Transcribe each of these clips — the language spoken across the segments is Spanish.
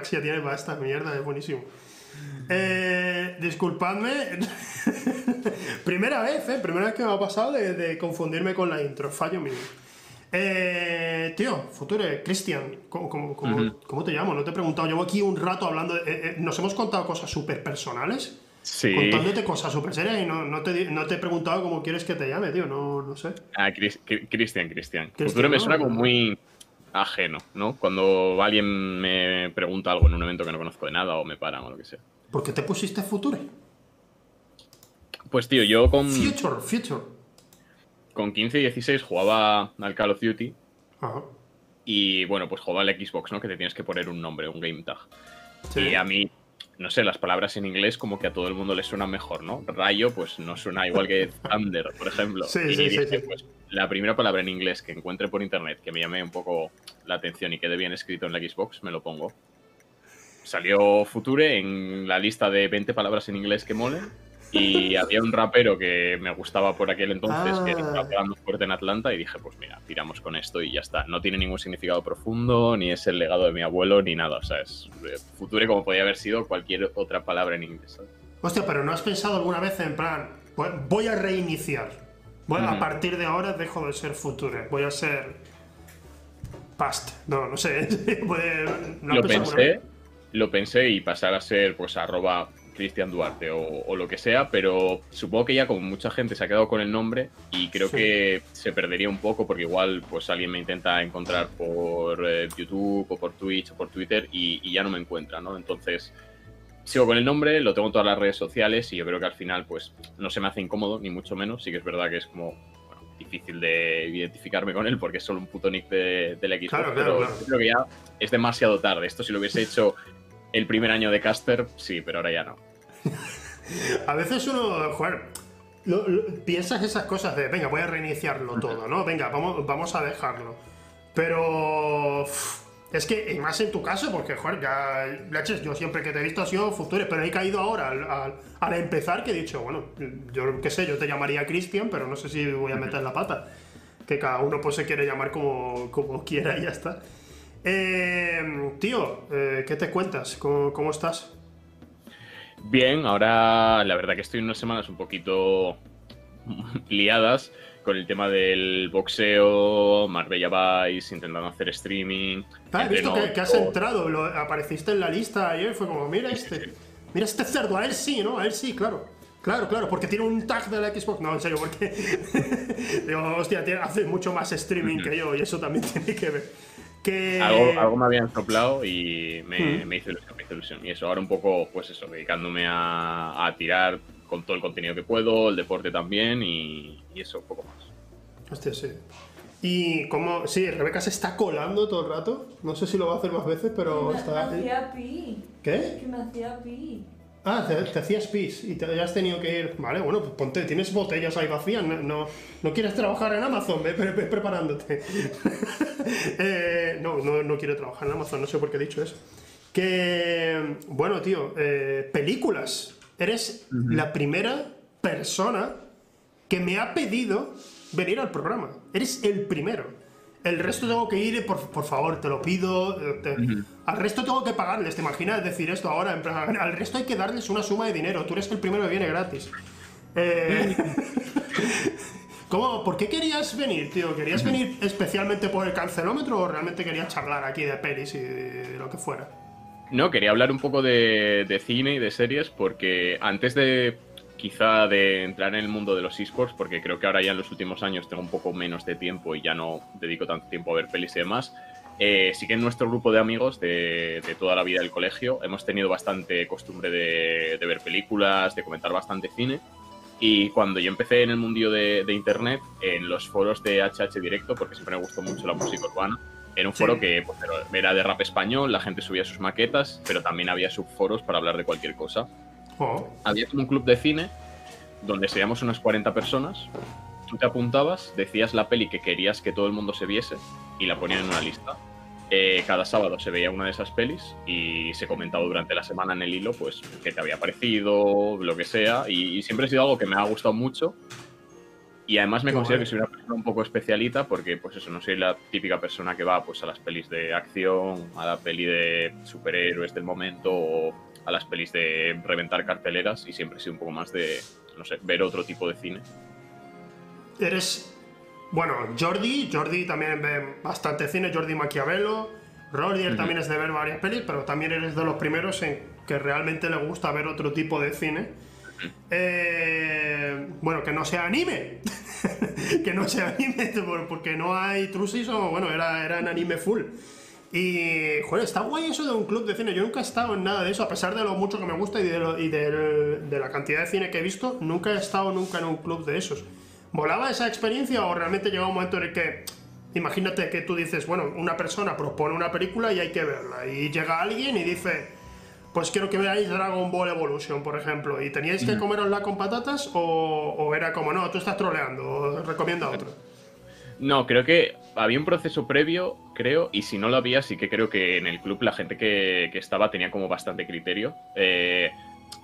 galaxia tiene para esta mierda, es buenísimo. Eh, disculpadme. primera vez, ¿eh? Primera vez que me ha pasado de, de confundirme con la intro. Fallo mío. Eh, tío, Future, Cristian, ¿cómo, cómo, cómo- Ujú. cómo te llamo? No te he preguntado. Llevo aquí un rato hablando. de- eh, eh, nos hemos contado cosas súper personales. Sí. Contándote cosas súper serias y no, no, te, no te he preguntado cómo quieres que te llame, tío. No, no sé. Ah, Cris- Cri- Cristian, Cristian. Futuro me suena como muy ajeno, ¿no? Cuando alguien me pregunta algo en un evento que no conozco de nada o me paran o lo que sea. ¿Por qué te pusiste Future? Pues tío, yo con, Future, Future. con 15 y 16 jugaba al Call of Duty Ajá. y bueno, pues jugaba al Xbox, ¿no? Que te tienes que poner un nombre, un game tag. Sí. Y a mí, no sé, las palabras en inglés como que a todo el mundo le suenan mejor, ¿no? Rayo, pues no suena igual que Thunder, por ejemplo. Sí, y sí, dije, sí, sí. pues la primera palabra en inglés que encuentre por internet que me llame un poco la atención y quede bien escrito en la Xbox, me lo pongo. Salió Future en la lista de 20 palabras en inglés que molen. Y había un rapero que me gustaba por aquel entonces, que Ah. estaba pegando fuerte en Atlanta, y dije, pues mira, tiramos con esto y ya está. No tiene ningún significado profundo, ni es el legado de mi abuelo, ni nada. O sea, es eh, Future como podía haber sido cualquier otra palabra en inglés. ¿sabes? Hostia, pero ¿no has pensado alguna vez en plan, voy- voy a reiniciar? Voy, A partir de ahora dejo de ser Future, voy a ser Past. No, no sé. ¿no lo pensé, lo pensé y pasar a ser pues arroba Cristian Duarte o, o lo que sea, pero supongo que ya como mucha gente se ha quedado con el nombre y creo Sí. que se perdería un poco porque igual pues alguien me intenta encontrar por eh, YouTube o por Twitch o por Twitter y, y ya no me encuentra, ¿no? Entonces sigo con el nombre, lo tengo en todas las redes sociales y yo creo que al final pues no se me hace incómodo ni mucho menos, sí que es verdad que es como bueno, difícil de identificarme con él porque es solo un puto nick de, del Xbox, Claro, pero claro. creo que ya es demasiado tarde. Esto si lo hubiese hecho el primer año de Caster, sí, pero ahora ya no. A veces uno, joder, lo- lo- piensas esas cosas de, venga, voy a reiniciarlo todo, ¿no? Venga, vamos, vamos a dejarlo. Pero es que, y más en tu caso, porque, joder, ya, leches, yo siempre que te he visto ha sido Future, pero he caído ahora al, al- al empezar que he dicho, bueno, yo qué sé, yo te llamaría Christian, pero no sé si voy a meter la pata. Que cada uno pues se quiere llamar como, como quiera y ya está. Eh, tío, eh, ¿qué te cuentas? ¿Cómo, cómo estás? Bien, ahora la verdad que estoy unas semanas un poquito liadas con el tema del boxeo, Marbella Vice, intentando hacer streaming. Ah, he visto que, que has entrado, lo- apareciste en la lista ayer, fue como, mira este, mira este cerdo, a él sí, ¿no? A él sí, claro. Claro, claro, porque tiene un tag de la Xbox. No, en serio, porque. Digo, hostia, hace mucho más streaming que yo y eso también tiene que ver. Que. Algo, algo me habían soplado y me, Mm. me hizo ilusión, me hizo ilusión. Y eso, ahora un poco, pues eso, dedicándome a, a tirar con todo el contenido que puedo, el deporte también y, y eso, un poco más. Hostia, sí. Y como. Sí, Rebeca se está colando todo el rato. No sé si lo va a hacer más veces, pero me, está. me hacía pi. ¿Qué? Que me hacía pi. Ah, te, te hacías pis y te has tenido que ir. Vale, bueno, pues ponte, tienes botellas ahí vacías. No, no, no quieres trabajar en Amazon, ve preparándote. Eh, no, no, no quiero trabajar en Amazon, no sé por qué he dicho eso. Que, bueno, tío, eh, películas. Eres la primera persona que me ha pedido venir al programa. Eres el primero. El resto tengo que ir, por, por favor, te lo pido. Al resto tengo que pagarles. ¿Te imaginas decir esto ahora? En plan, al resto hay que darles una suma de dinero. Tú eres el primero que viene gratis. Eh, ¿Cómo? ¿Por qué querías venir, tío? ¿Querías venir especialmente por el cancelómetro o realmente querías charlar aquí de pelis y de lo que fuera? No, quería hablar un poco de, de cine y de series porque antes de quizá de entrar en el mundo de los esports, porque creo que ahora ya en los últimos años tengo un poco menos de tiempo y ya no dedico tanto tiempo a ver pelis y demás, eh, sí que en nuestro grupo de amigos de, de toda la vida del colegio hemos tenido bastante costumbre de, de ver películas, de comentar bastante cine. Y cuando yo empecé en el mundillo de, de internet, en los foros de HH Directo, porque siempre me gustó mucho la música urbana, era un Sí. foro que pues, era de rap español, la gente subía sus maquetas, pero también había subforos para hablar de cualquier cosa. Oh, Había como un club de cine donde seríamos unas 40 personas. Tú te apuntabas, decías la peli que querías que todo el mundo se viese y la ponían en una lista. Eh, cada sábado se veía una de esas pelis y se comentaba durante la semana en el hilo, pues, qué te había parecido, lo que sea. Y, y siempre ha sido algo que me ha gustado mucho. Y además me Qué considero que soy una persona un poco especialita porque, pues eso, no soy la típica persona que va pues, a las pelis de acción, a la peli de superhéroes del momento o a las pelis de reventar carteleras y siempre he sido un poco más de, no sé, ver otro tipo de cine. Eres. Bueno, Jordi, Jordi también ve bastante cine, Jordi Maquiavelo. Roger Ujú. también es de ver varias pelis, pero también eres de los primeros en que realmente le gusta ver otro tipo de cine. Eh, bueno, que no sea anime. que no sea anime, por- porque no hay Trusis o, bueno, era, era en anime full. Y, joder, está guay eso de un club de cine. Yo nunca he estado en nada de eso, a pesar de lo mucho que me gusta y de, lo- y del- de la cantidad de cine que he visto, nunca he estado nunca en un club de esos. ¿Volaba esa experiencia o realmente llega un momento en el que, imagínate que tú dices, bueno, una persona propone una película y hay que verla, y llega alguien y dice, pues quiero que veáis Dragon Ball Evolution, por ejemplo, y teníais que comerosla con patatas o, o era como, no, tú estás troleando, recomienda otro? No, creo que había un proceso previo, creo, y si no lo había, sí que creo que en el club la gente que, que estaba tenía como bastante criterio. Eh,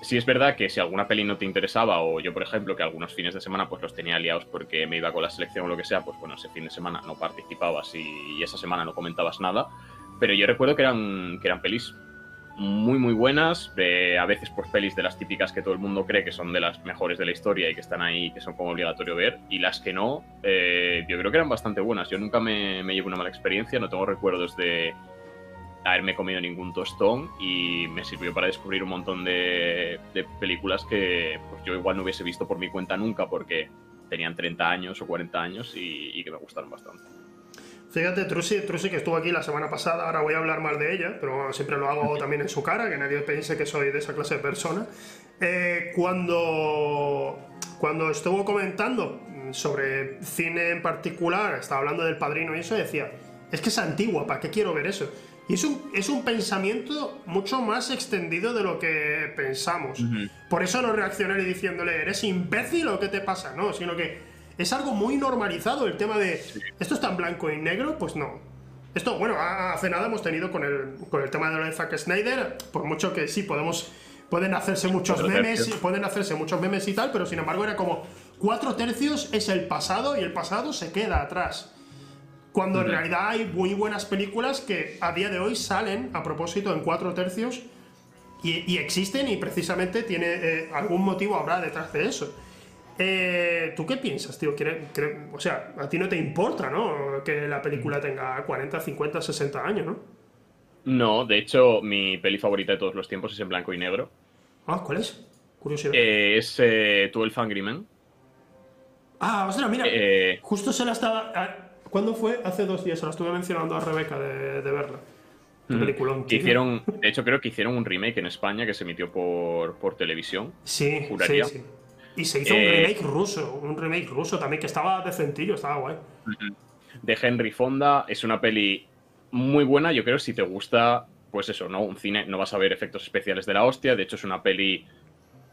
sí es verdad que si alguna peli no te interesaba, o yo, por ejemplo, que algunos fines de semana pues los tenía liados porque me iba con la selección o lo que sea, pues bueno, ese fin de semana no participabas y, y esa semana no comentabas nada. Pero yo recuerdo que eran, que eran pelis muy muy buenas, a veces pues pelis de las típicas que todo el mundo cree que son de las mejores de la historia y que están ahí, que son como obligatorio ver, y las que no, eh, yo creo que eran bastante buenas. Yo nunca me, me llevo una mala experiencia, no tengo recuerdos de haberme comido ningún tostón y me sirvió para descubrir un montón de, películas que pues, yo igual no hubiese visto por mi cuenta nunca porque tenían 30 años o 40 años y que me gustaron bastante. Fíjate, Trusi, Trusi, que estuvo aquí la semana pasada, ahora voy a hablar mal de ella, pero bueno, siempre lo hago también en su cara, que nadie piense que soy de esa clase de persona. Eh, cuando, cuando estuvo comentando sobre cine en particular, estaba hablando del padrino y eso, decía, es que es antigua, ¿para qué quiero ver eso? Y es un, es un pensamiento mucho más extendido de lo que pensamos. Por eso no reaccioné diciéndole, ¿eres imbécil o qué te pasa? No, sino que es algo muy normalizado el tema de, ¿esto está en blanco y negro? Pues no. Esto, bueno, hace nada hemos tenido con el, con el tema de lo de Zack Snyder, por mucho que sí, podemos, pueden hacerse muchos memes, pueden hacerse muchos memes y tal, pero sin embargo era como, cuatro tercios es el pasado y el pasado se queda atrás. Cuando en realidad hay muy buenas películas que a día de hoy salen a propósito en cuatro tercios y, y existen y precisamente tiene eh, algún motivo habrá detrás de eso. Eh, ¿Tú qué piensas, tío? ¿Quiere- quiere- o sea, a ti no te importa, ¿no? Que la película tenga 40, 50, 60 años, ¿no? No, de hecho, mi peli favorita de todos los tiempos es en blanco y negro. Ah, ¿cuál es? Curiosidad. Eh, es eh, 12 Angry Men. ah, ostras, mira. Eh, Justo se la estaba. ah, ¿Cuándo fue? Hace dos días, se la estuve mencionando a Rebeca de, de verla. Mm. peliculón, que hicieron, de hecho, creo que hicieron un remake en España que se emitió por, por televisión. Sí, sí, Juraría. sí. Y se hizo un Eh, remake ruso, un remake ruso también que estaba decentillo, estaba guay. de Henry Fonda. Es una peli muy buena, yo creo, si te gusta, pues eso, ¿no? Un cine, no vas a ver efectos especiales de la hostia. De hecho, es una peli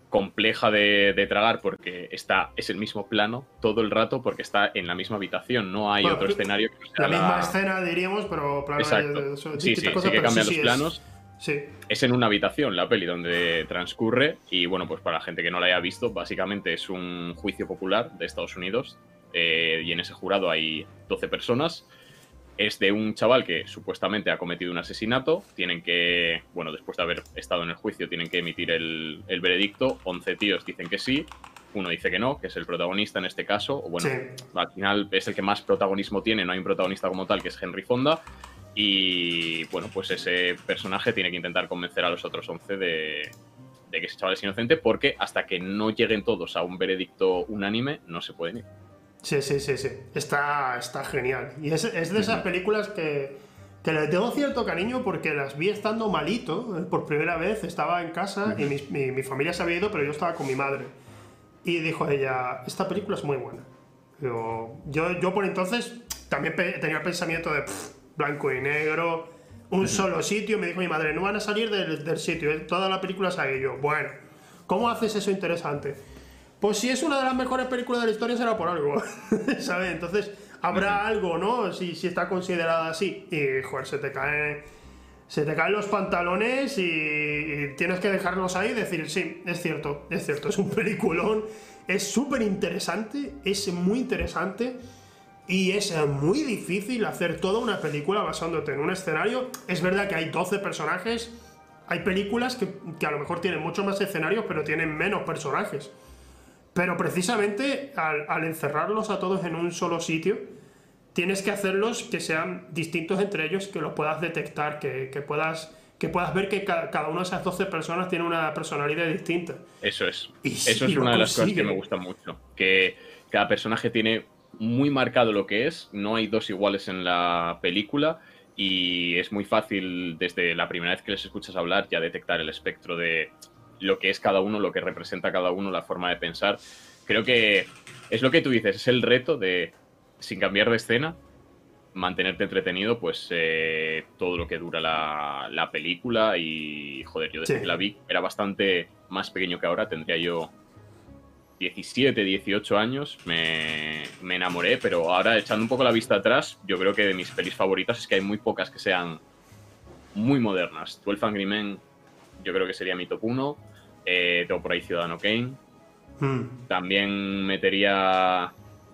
compleja de, de tragar porque está, es el mismo plano todo el rato porque está en la misma habitación, no hay Bueno, otro escenario que sea La misma escena, diríamos, pero plano Exacto. de- de- Sí, sí, sí que cambian los es- planos. Sí. Es en una habitación la peli donde transcurre y bueno, pues para la gente que no la haya visto, básicamente es un juicio popular de Estados Unidos eh, y en ese jurado hay 12 personas. Es de un chaval que supuestamente ha cometido un asesinato. Tienen que, bueno, después de haber estado en el juicio, tienen que emitir el, el veredicto. 11 tíos dicen que sí, uno dice que no, que es el protagonista en este caso. O bueno, Sí. al final es el que más protagonismo tiene, no hay un protagonista como tal, que es Henry Fonda. Y bueno, pues ese personaje tiene que intentar convencer a los otros 11 de, de que ese chaval es inocente, porque hasta que no lleguen todos a un veredicto unánime, no se pueden ir. Sí, sí, sí, sí. Está, está genial. Y es, es de esas películas que, que le tengo cierto cariño porque las vi estando malito. eh, Por primera vez estaba en casa y mi, mi- mi familia se había ido, pero yo estaba con mi madre. Y dijo ella, esta película es muy buena. Digo, yo, yo por entonces también tenía el pensamiento de "Pff, blanco y negro, un solo sitio. Me dijo mi madre, no van a salir del, del sitio, eh, toda la película sale. Yo, bueno, ¿cómo haces eso interesante? pues si es una de las mejores películas de la historia será por algo, ¿sabes? Entonces habrá algo, ¿no? Si, si está considerada así. Y, joder, se te cae... Se te caen los pantalones y, y tienes que dejarlos ahí y decir, sí, es cierto, es cierto, es un peliculón, es súper interesante, es muy interesante y es muy difícil hacer toda una película basándote en un escenario. Es verdad que hay 12 personajes, hay películas que, que a lo mejor tienen mucho más escenarios, pero tienen menos personajes. Pero precisamente al, al encerrarlos a todos en un solo sitio, tienes que hacerlos que sean distintos entre ellos, que los puedas detectar, que, que puedas, que puedas ver que ca- cada una de esas 12 personas tiene una personalidad distinta. Eso es. Y Eso sí, es una de las cosas que me gusta mucho. Que cada personaje tiene muy marcado lo que es. No hay dos iguales en la película. Y es muy fácil, desde la primera vez que les escuchas hablar, ya detectar el espectro de lo que es cada uno, lo que representa cada uno, la forma de pensar. Creo que es lo que tú dices, es el reto de, sin cambiar de escena, mantenerte entretenido, pues eh, todo lo que dura la, la película. Y joder, yo desde Sí. que la vi era bastante más pequeño que ahora, tendría yo 17, 18 años, me, me enamoré, pero ahora echando un poco la vista atrás, yo creo que de mis pelis favoritas es que hay muy pocas que sean muy modernas. 12 Angry Men, yo creo que sería mi top 1. Eh, tengo por ahí Ciudadano Kane. Hmm. También metería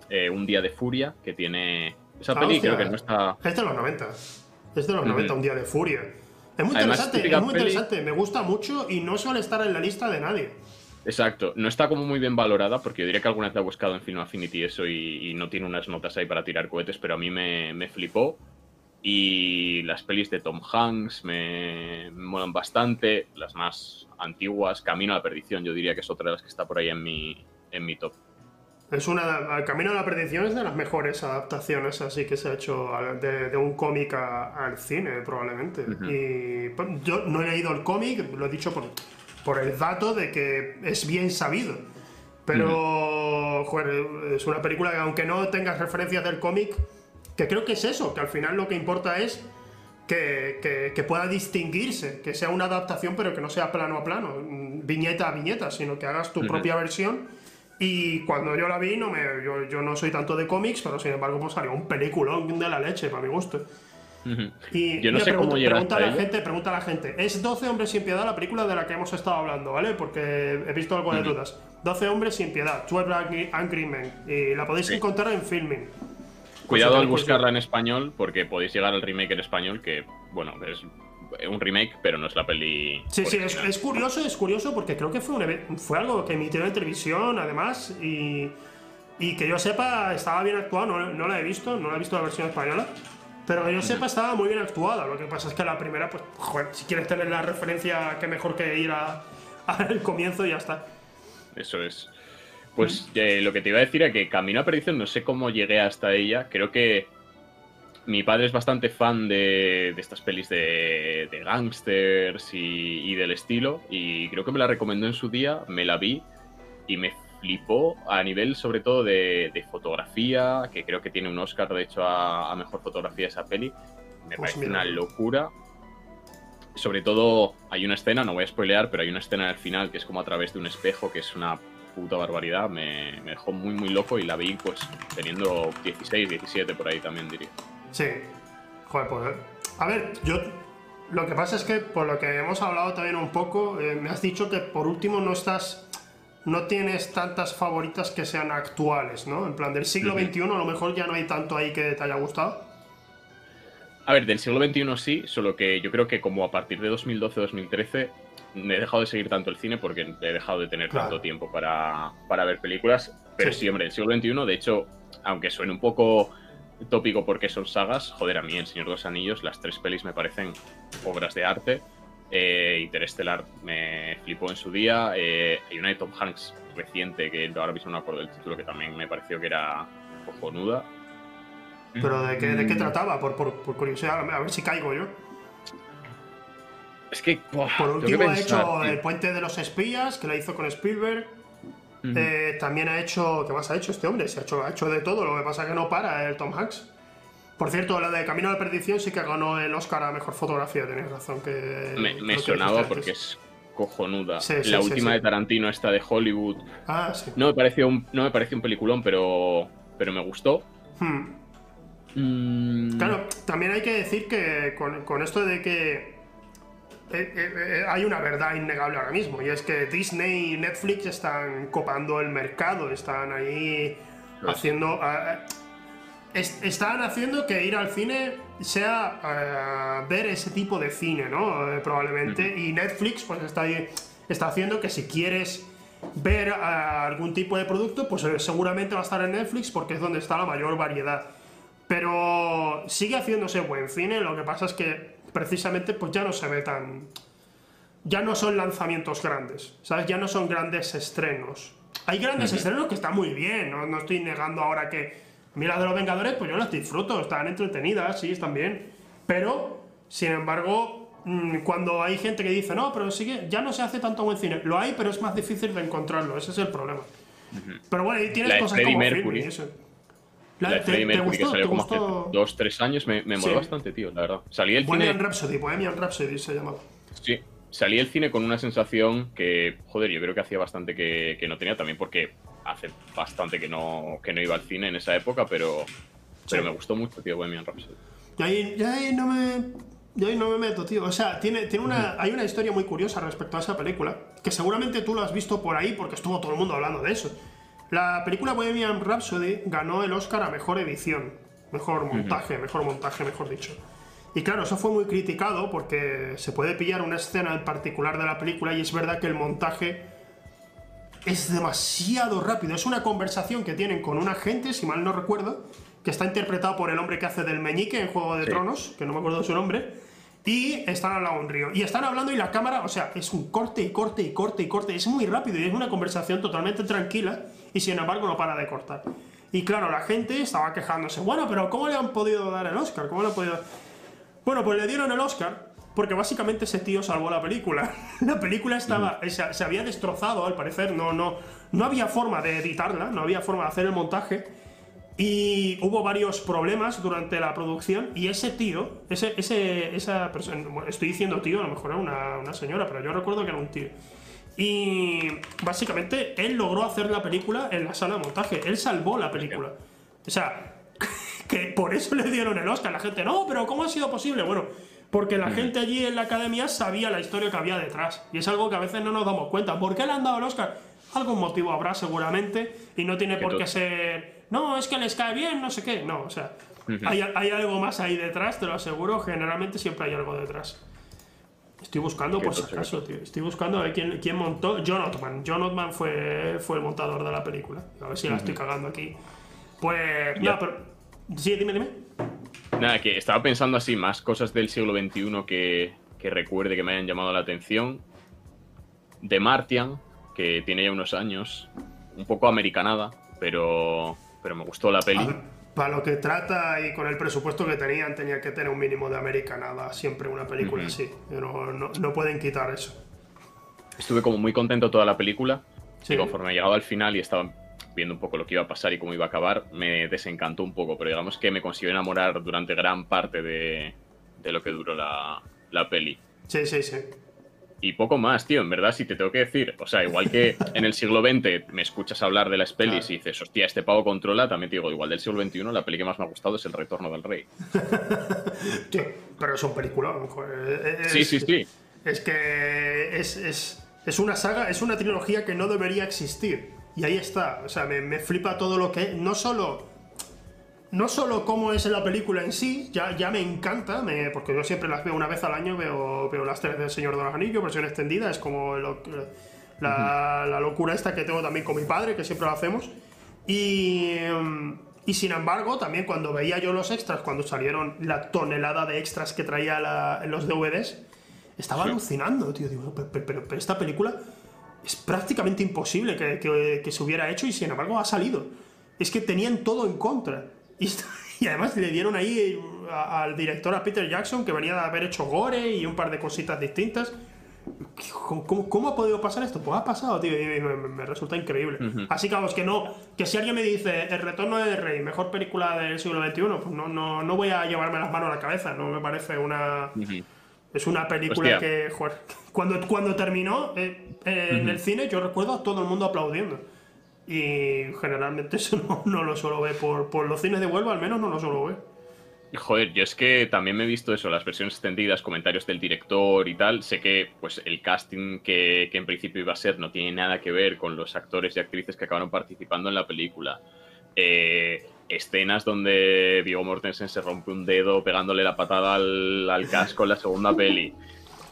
eh, Un Día de Furia, que tiene. Esa Ah, peli hostia. creo que no está. Es de los 90. Es de los Ujú. 90, un día de furia. Es muy Además, interesante, es muy peli- interesante. Me gusta mucho y no suele estar en la lista de nadie. Exacto, no está como muy bien valorada, porque yo diría que alguna vez la he buscado en Film Affinity eso y, y no tiene unas notas ahí para tirar cohetes, pero a mí me, me flipó. Y las pelis de Tom Hanks me, me molan bastante, las más antiguas, Camino a la Perdición, yo diría que es otra de las que está por ahí en mi, en mi top. Es una. Camino a la Perdición es de las mejores adaptaciones así que se ha hecho de, de un cómic al cine, probablemente. Ujú. Y pues, yo no he leído el cómic, lo he dicho por, por el dato de que es bien sabido. Pero, joder, es una película que aunque no tengas referencias del cómic, que creo que es eso, que al final lo que importa es que, que- que pueda distinguirse, que sea una adaptación, pero que no sea plano a plano, viñeta a viñeta, sino que hagas tu propia versión. Y cuando yo la vi, no me, yo, yo no soy tanto de cómics, pero sin embargo, pues salió un peliculón de la leche, para mi gusto. Y Yo no mira, sé cómo pregunta, a a la gente, pregunta a la gente. Es 12 hombres sin piedad la película de la que hemos estado hablando, ¿vale? Porque he visto algo de dudas. 12 hombres sin piedad, 12 Angry, Men. Y la podéis Sí. encontrar en filming. Cuidado al buscarla en español, porque podéis llegar al remake en español, que, bueno, es un remake, pero no es la peli. Sí, sí, es, es curioso, es curioso porque creo que fue, un fue algo que emitió en televisión, además, y, y que yo sepa, estaba bien actuado, no, no la he visto, no la he visto la versión española, pero que yo sepa, estaba muy bien actuada. Lo que pasa es que la primera, pues, joder, si quieres tener la referencia, qué mejor que ir a- al comienzo y ya está. Eso es. Pues eh, lo que te iba a decir es que Camino a Perdición, no sé cómo llegué hasta ella. Creo que mi padre es bastante fan de, de estas pelis de, de gángsters y, y del estilo. Y creo que me la recomendó en su día, me la vi y me flipó a nivel sobre todo de, de fotografía, que creo que tiene un Oscar de hecho a, a mejor fotografía esa peli. Me Pues parece mira. una locura. Sobre todo hay una escena, no voy a spoilear, pero hay una escena al final que es como a través de un espejo, que es una puta barbaridad. Me, me dejó muy, muy loco y la vi pues teniendo 16, 17 por ahí también diría. Sí. Joder, pues. A ver, yo. Lo que pasa es que, por lo que hemos hablado también un poco, eh, me has dicho que por último no estás. No tienes tantas favoritas que sean actuales, ¿no? En plan, del siglo. XXI a lo mejor ya no hay tanto ahí que te haya gustado. A ver, del siglo XXI sí, solo que yo creo que como a partir de 2012-2013 he dejado de seguir tanto el cine porque he dejado de tener Claro. tanto tiempo para, para ver películas. Pero Sí. sí. hombre, el siglo XXI, de hecho, aunque suene un poco tópico porque son sagas, joder, a mí El Señor de los Anillos, las tres pelis me parecen obras de arte. Eh, Interestelar me flipó en su día. Eh, hay una de Tom Hanks reciente, que ahora mismo no acuerdo del título, que también me pareció que era cojonuda. Pero ¿de qué, de Mm. qué trataba? Por, por, por curiosidad, a ver si caigo yo. Es que, buah, Por que último ha hecho tío. El Puente de los Espías, que la hizo con Spielberg. Eh, también ha hecho. ¿Qué más ha hecho este hombre? Se ha hecho, ha hecho de todo, lo que pasa es que no para el Tom Hanks. Por cierto, la de Camino a la Perdición sí que ganó el Oscar a mejor fotografía, tenéis razón. que Me, me que sonaba porque es cojonuda. Sí, sí, la sí, última de Tarantino, esta de Hollywood, Ah, sí. no me pareció un, no me pareció un peliculón, pero, pero me gustó. Hmm. Mm, Claro, también hay que decir que con, con esto de que eh, eh, eh, hay una verdad innegable ahora mismo, y es que Disney y Netflix están copando el mercado, están ahí haciendo... ah, ah, es- están haciendo que ir al cine sea ah, ver ese tipo de cine, ¿no? Eh, probablemente. Y Netflix pues está, está haciendo que si quieres ver ah, algún tipo de producto, pues eh, seguramente va a estar en Netflix porque es donde está la mayor variedad. Pero sigue haciéndose buen cine, lo que pasa es que precisamente pues ya no se ve tan... Ya no son lanzamientos grandes, ¿sabes? Ya no son grandes estrenos. Hay grandes estrenos que están muy bien, no, no estoy negando ahora que... A mí las de los Vengadores, pues yo las disfruto, están entretenidas, sí, están bien. Pero, sin embargo, mm, cuando hay gente que dice, no, pero sigue, ya no se hace tanto buen cine. Lo hay, pero es más difícil de encontrarlo, ese es el problema. Pero bueno, y tienes La de cosas Freddie como Mercury. Film y eso. La de ¿te- Freddie te Mercury que gustó? salió ¿Te como gustó? hace dos, tres años me, me moló Sí. bastante, tío, la verdad. Salí del Bohemian cine. Rhapsody, Bohemian Rhapsody se llamaba. Sí, salí del cine con una sensación que, joder, yo creo que hacía bastante que, que no tenía también, porque hace bastante que no, que no iba al cine en esa época, pero, pero me gustó mucho, tío, Bohemian Rhapsody. Y ahí, y ahí no me. Yo ahí no me meto, tío. O sea, tiene, tiene una, hay una historia muy curiosa respecto a esa película, que seguramente tú lo has visto por ahí porque estuvo todo el mundo hablando de eso. La película Bohemian Rhapsody ganó el Oscar a Mejor Edición, Mejor Montaje, Mejor Montaje, mejor dicho. Y claro, eso fue muy criticado porque se puede pillar una escena en particular de la película y es verdad que el montaje es demasiado rápido. Es una conversación que tienen con un agente, si mal no recuerdo, que está interpretado por el hombre que hace del meñique en Juego de Sí. Tronos, que no me acuerdo su nombre, y están al lado de un río. Y están hablando y la cámara, o sea, es un corte y corte y corte y corte. Es muy rápido y es una conversación totalmente tranquila y sin embargo no para de cortar. Y claro, la gente estaba quejándose, bueno, pero ¿cómo le han podido dar el Oscar? ¿Cómo le han podido...? Bueno, pues le dieron el Oscar porque básicamente ese tío salvó la película. La película estaba, se, se había destrozado, al parecer, no, no, no había forma de editarla, no había forma de hacer el montaje. Y hubo varios problemas durante la producción y ese tío, ese, ese, esa persona, bueno, estoy diciendo tío, a lo mejor era una, una señora, pero yo recuerdo que era un tío. Y básicamente él logró hacer la película en la sala de montaje, él salvó la película. O sea, que por eso le dieron el Oscar. La gente, no, pero ¿cómo ha sido posible? Bueno, porque la gente allí en la academia sabía la historia que había detrás. Y es algo que a veces no nos damos cuenta. ¿Por qué le han dado el Oscar? Algún motivo habrá seguramente y no tiene por qué ser, no, es que les cae bien, no sé qué. No, o sea, hay, hay algo más ahí detrás, te lo aseguro. Generalmente siempre hay algo detrás. Estoy buscando por si acaso, tío. Estoy buscando a ver quién, quién montó. John Ottman. John Ottman fue, fue el montador de la película. A ver si la estoy cagando aquí. Pues. Ya. No, pero. Sí, dime, dime. Nada, que estaba pensando así, más cosas del siglo XXI que, que recuerde que me hayan llamado la atención. The Martian, que tiene ya unos años, un poco americanada, pero, pero me gustó la peli. Para lo que trata y con el presupuesto que tenían, tenía que tener un mínimo de americanada. Siempre una película así. No, no, no pueden quitar eso. Estuve como muy contento toda la película. Sí. Y conforme llegaba al final y estaba viendo un poco lo que iba a pasar y cómo iba a acabar, me desencantó un poco. Pero digamos que me consiguió enamorar durante gran parte de, de lo que duró la, la peli. Sí, sí, sí. Y poco más, tío, en verdad, si te tengo que decir. O sea, igual que en el siglo XX me escuchas hablar de las pelis Claro. y dices, hostia, este pavo controla, también te digo, igual del siglo XXI, la peli que más me ha gustado es El Retorno del Rey. Sí, pero es un peliculón. Es- Sí, sí, sí. Es que es, es, es una saga, es una trilogía que no debería existir. Y ahí está. O sea, me, me flipa todo lo que. No solo. No solo cómo es la película en sí, ya, ya me encanta, me- porque yo siempre las veo una vez al año, veo, veo las tres del Señor de los Anillos, versión extendida, es como lo- la, la locura esta que tengo también con mi padre, que siempre lo hacemos. Y, y sin embargo, también cuando veía yo los extras, cuando salieron la tonelada de extras que traía la- los DVDs, estaba Sí. alucinando, tío. Digo, pero- pero esta película es prácticamente imposible que, que- que se hubiera hecho y sin embargo ha salido. Es que tenían todo en contra. Y, además le dieron ahí a- al director, a Peter Jackson, que venía de haber hecho gore y un par de cositas distintas. ¿Cómo, cómo- cómo ha podido pasar esto? Pues ha pasado, tío, y me, resulta increíble. Así que vamos, que no, que si alguien me dice El retorno del rey, mejor película del siglo XXI, pues no, no, no voy a llevarme las manos a la cabeza, no me parece una. Es una película Hostia. que, joder, cuando, cuando terminó eh, eh, en el cine, yo recuerdo a todo el mundo aplaudiendo. Y generalmente eso no, no lo suelo ver. Por, por los cines de Huelva, al menos, no lo suelo ver. Joder, yo es que también me he visto eso, las versiones extendidas, comentarios del director y tal. Sé que pues el casting que, que en principio iba a ser no tiene nada que ver con los actores y actrices que acabaron participando en la película. Eh, escenas donde Viggo Mortensen se rompe un dedo pegándole la patada al, al casco en la segunda peli.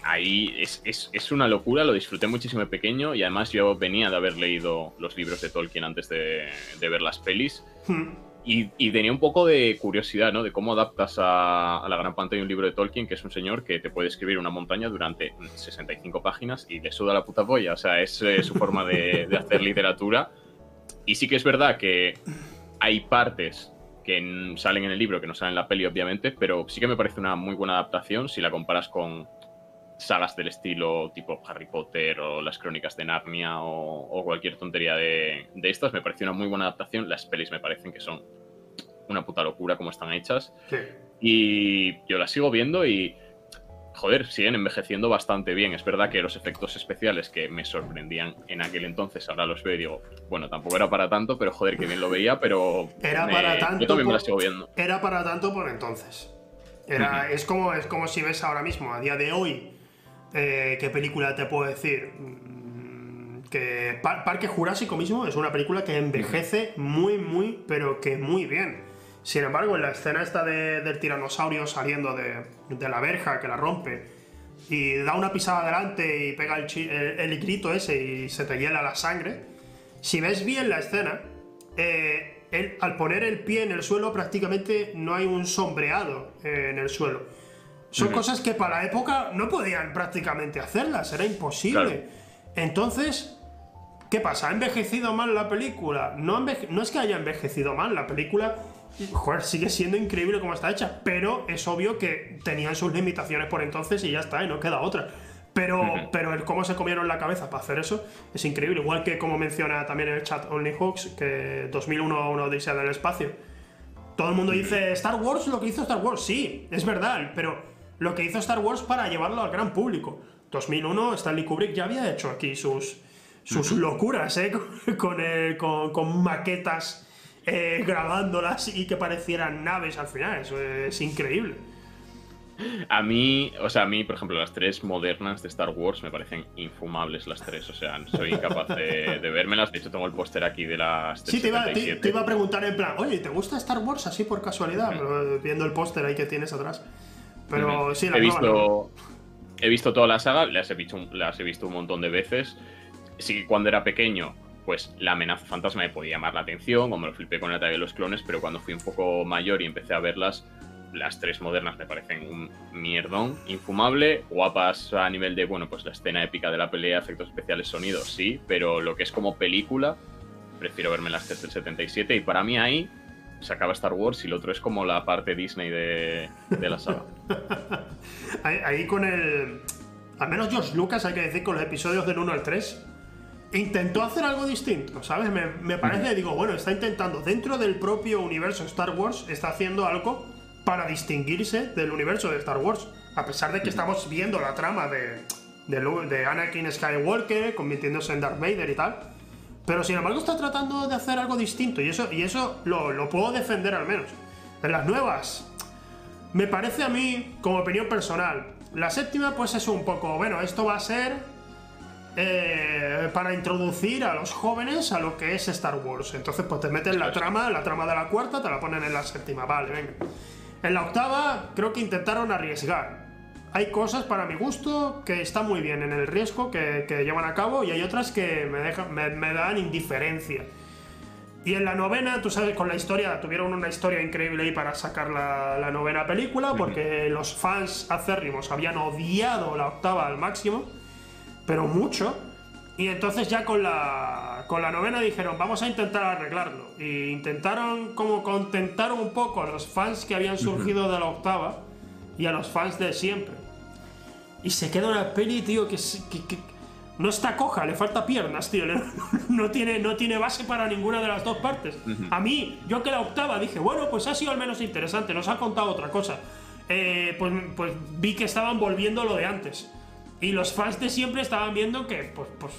Ahí es, es- es una locura, lo disfruté muchísimo de pequeño y además yo venía de haber leído los libros de Tolkien antes de, de ver las pelis. Hmm. Y, y tenía un poco de curiosidad, ¿no? De cómo adaptas a, a la gran pantalla un libro de Tolkien, que es un señor que te puede escribir una montaña durante 65 páginas y le suda la puta polla. O sea, es eh, su forma de, de hacer literatura. Y sí que es verdad que hay partes que salen en el libro, que no salen en la peli, obviamente, pero sí que me parece una muy buena adaptación si la comparas con sagas del estilo tipo Harry Potter o las crónicas de Narnia o, o cualquier tontería de, de estas. Me pareció una muy buena adaptación. Las pelis me parecen que son una puta locura como están hechas. Sí. Y yo las sigo viendo y, joder, siguen envejeciendo bastante bien. Es verdad que los efectos especiales que me sorprendían en aquel entonces, ahora los veo y digo, bueno, tampoco era para tanto, pero joder, que bien lo veía, pero... Era me- para tanto. Yo también me por- las sigo viendo. Era para tanto por entonces. Era, es, como, es como si ves ahora mismo, a día de hoy, eh, ¿qué película te puedo decir? Mm, Que Par- Parque Jurásico mismo es una película que envejece muy, muy, pero que muy bien. Sin embargo, en la escena esta de- del tiranosaurio saliendo de, de la verja que la rompe y da una pisada adelante y pega el, el- el grito ese y se te hiela la sangre, si ves bien la escena, eh, él, al poner el pie en el suelo prácticamente no hay un sombreado eh, en el suelo. Son cosas que para la época no podían prácticamente hacerlas, era imposible. Entonces, ¿qué pasa? ¿Ha envejecido mal la película? No es que haya envejecido mal, la película joder, sigue siendo increíble como está hecha, pero es obvio que tenían sus limitaciones por entonces y ya está, y no queda otra. Pero, pero el cómo se comieron la cabeza para hacer eso es increíble. Igual que como menciona también en el chat Only Hawks, que 2001 una odisea del espacio. Todo el mundo dice Star Wars lo que hizo Star Wars, sí, es verdad, pero lo que hizo Star Wars para llevarlo al gran público. 2001 Stanley Kubrick ya había hecho aquí sus, sus locuras, ¿eh? Con, con, el- con- con maquetas eh, grabándolas y que parecieran naves al final, eso es increíble. A mí, o sea, a mí, por ejemplo, las tres modernas de Star Wars me parecen infumables las tres. O sea, soy incapaz de, de vérmelas. De hecho, tengo el póster aquí de las del Sí, te iba, te- 77. te iba a preguntar en plan, oye, ¿te gusta Star Wars así por casualidad? Pero, eh, viendo el póster ahí que tienes atrás. Pero sí, la he nueva, ¿no? visto, he visto toda la saga, las he visto, las he visto un montón de veces. Sí que cuando era pequeño, pues la amenaza fantasma me podía llamar la atención, como lo flipé con el ataque de los clones, pero cuando fui un poco mayor y empecé a verlas, las tres modernas me parecen un mierdón, infumable, guapas a nivel de, bueno, pues la escena épica de la pelea, efectos especiales, sonidos, sí, pero lo que es como película, prefiero verme las tres del 77 y para mí ahí se acaba Star Wars y lo otro es como la parte Disney de, de la saga. Ahí, ahí con el. Al menos George Lucas, hay que decir, con los episodios del 1 al 3, intentó hacer algo distinto, ¿sabes? Me, me parece, digo, bueno, está intentando, dentro del propio universo Star Wars, está haciendo algo para distinguirse del universo de Star Wars. A pesar de que estamos viendo la trama de, de Anakin Skywalker convirtiéndose en Darth Vader y tal. Pero sin embargo está tratando de hacer algo distinto y eso, y eso lo, lo puedo defender al menos. En las nuevas, me parece a mí, como opinión personal, la séptima pues es un poco, bueno, esto va a ser eh, para introducir a los jóvenes a lo que es Star Wars. Entonces pues te meten la trama, la trama de la cuarta, te la ponen en la séptima, vale, venga. En la octava creo que intentaron arriesgar. Hay cosas para mi gusto que están muy bien en el riesgo que, que llevan a cabo y hay otras que me, dejan, me, me dan indiferencia. Y en la novena, tú sabes, con la historia, tuvieron una historia increíble ahí para sacar la, la novena película, porque los fans acérrimos habían odiado la octava al máximo, pero mucho. Y entonces ya con la, con la novena dijeron, vamos a intentar arreglarlo. Y intentaron como contentar un poco a los fans que habían surgido de la octava y a los fans de siempre. Y se queda una peli, tío, que, es- que- que no está coja, le falta piernas, tío. No tiene, no tiene base para ninguna de las dos partes. A mí, yo que la octava dije, bueno, pues ha sido al menos interesante, nos ha contado otra cosa. eh, pues, pues vi que estaban volviendo lo de antes. Y los fans de siempre estaban viendo que, pues, pues,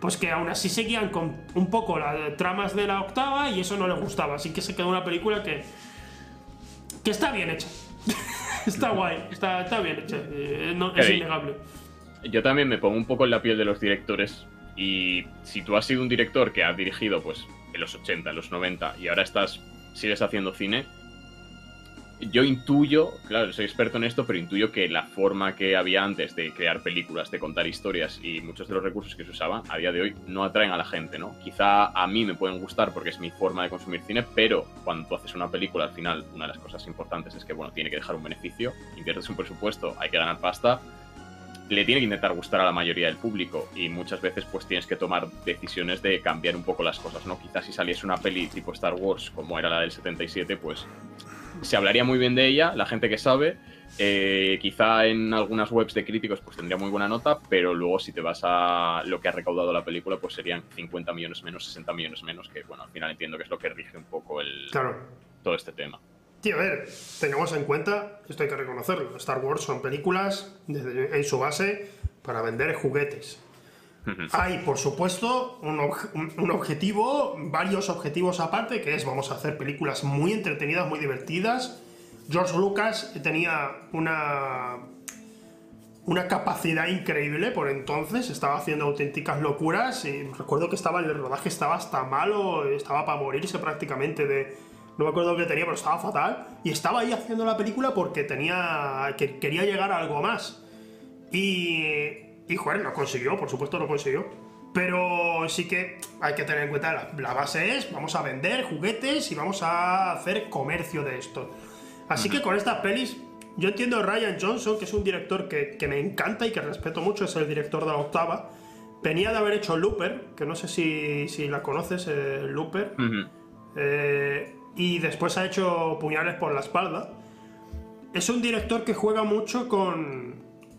pues que aún así seguían con un poco las tramas de la octava y eso no les gustaba. Así que se quedó una película que, que está bien hecha. está guay, está, está bien hecha. eh, no- es innegable. Yo también me pongo un poco en la piel de los directores y si tú has sido un director que ha dirigido pues en los 80, en los 90 y ahora estás sigues haciendo cine, yo intuyo, claro, soy experto en esto, pero intuyo que la forma que había antes de crear películas, de contar historias y muchos de los recursos que se usaban a día de hoy no atraen a la gente, ¿no? Quizá a mí me pueden gustar porque es mi forma de consumir cine, pero cuando tú haces una película, al final, una de las cosas importantes es que, bueno, tiene que dejar un beneficio, inviertes un presupuesto, hay que ganar pasta, le tiene que intentar gustar a la mayoría del público y muchas veces pues tienes que tomar decisiones de cambiar un poco las cosas, ¿no? Quizás si saliese una peli tipo Star Wars como era la del 77, pues se hablaría muy bien de ella, la gente que sabe, eh, quizá en algunas webs de críticos pues tendría muy buena nota, pero luego si te vas a lo que ha recaudado la película pues serían 50 millones menos, 60 millones menos, que bueno, al final entiendo que es lo que rige un poco el, Claro. todo este tema. Tío, a ver, tengamos en cuenta, esto hay que reconocerlo, Star Wars son películas desde- en su base para vender juguetes. Hay, por supuesto, un, ob- un- un objetivo, varios objetivos aparte, que es vamos a hacer películas muy entretenidas, muy divertidas. George Lucas tenía una, una capacidad increíble por entonces, estaba haciendo auténticas locuras y recuerdo que estaba el rodaje estaba hasta malo, estaba para morirse prácticamente de no me acuerdo que tenía, pero estaba fatal y estaba ahí haciendo la película porque tenía que quería llegar a algo más. Y y joder, lo consiguió, por supuesto lo consiguió. Pero sí que hay que tener en cuenta, la, la base es, vamos a vender juguetes y vamos a hacer comercio de esto. Así que con estas pelis, yo entiendo a Ryan Johnson, que es un director que, que me encanta y que respeto mucho, es el director de la octava. Venía de haber hecho Looper, que no sé si, si la conoces, eh, Looper. Eh, y después ha hecho Puñales por la espalda. Es un director que juega mucho con,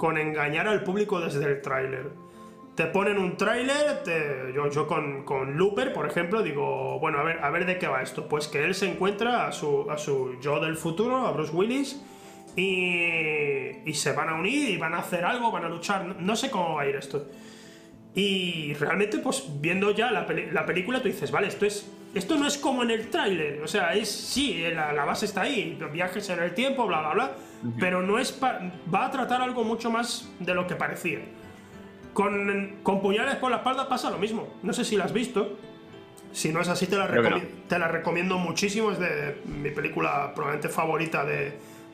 con engañar al público desde el tráiler. Te ponen un tráiler, yo, con, con Looper, por ejemplo, digo, bueno, a ver, a ver de qué va esto. Pues que él se encuentra a su, a su yo del futuro, a Bruce Willis, y, y se van a unir y van a hacer algo, van a luchar. No, sé cómo va a ir esto. Y realmente, pues viendo ya la, la película, tú dices, vale, esto es. Esto no es como en el tráiler. O sea, es. Sí, la, la base está ahí, viajes en el tiempo, bla, bla, bla. Pero no es. va a tratar algo mucho más de lo que parecía. Con, con puñales por la espalda pasa lo mismo. No sé si la has visto. Si no es así, te la, te la recomiendo muchísimo. Es de mi película probablemente favorita de,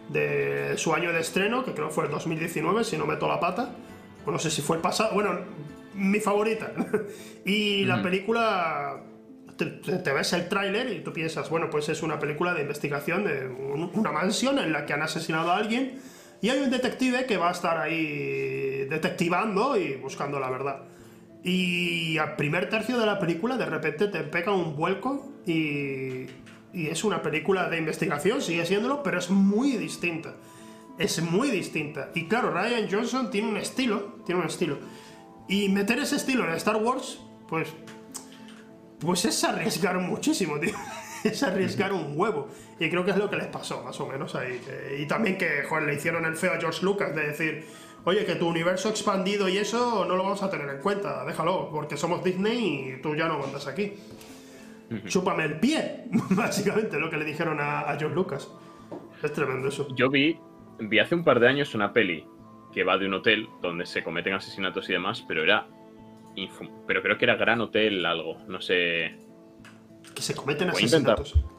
de su año de estreno, que creo fue el 2019, si no meto la pata. O no sé si fue el pasado. Bueno, mi favorita. y la película. Te, ves el tráiler y tú piensas, bueno, pues es una película de investigación de un- una mansión en la que han asesinado a alguien y hay un detective que va a estar ahí detectivando y buscando la verdad. Y al primer tercio de la película de repente te pega un vuelco y, y es una película de investigación, sigue siéndolo, pero es muy distinta. Es muy distinta. Y claro, Ryan Johnson tiene un estilo, tiene un estilo. Y meter ese estilo en Star Wars, pues pues es arriesgar muchísimo, tío. Es arriesgar un huevo. Y creo que es lo que les pasó, más o menos ahí. Y también que, joder, le hicieron el feo a George Lucas de decir, oye, que tu universo expandido y eso no lo vamos a tener en cuenta, déjalo, porque somos Disney y tú ya no mandas aquí. Chúpame el pie, básicamente, lo que le dijeron a, a George Lucas. Es tremendo eso. Yo vi, vi hace un par de años una peli que va de un hotel donde se cometen asesinatos y demás, pero era. Pero creo que era Gran Hotel algo. No sé. Que se cometen Voy a intentar. asesinatos.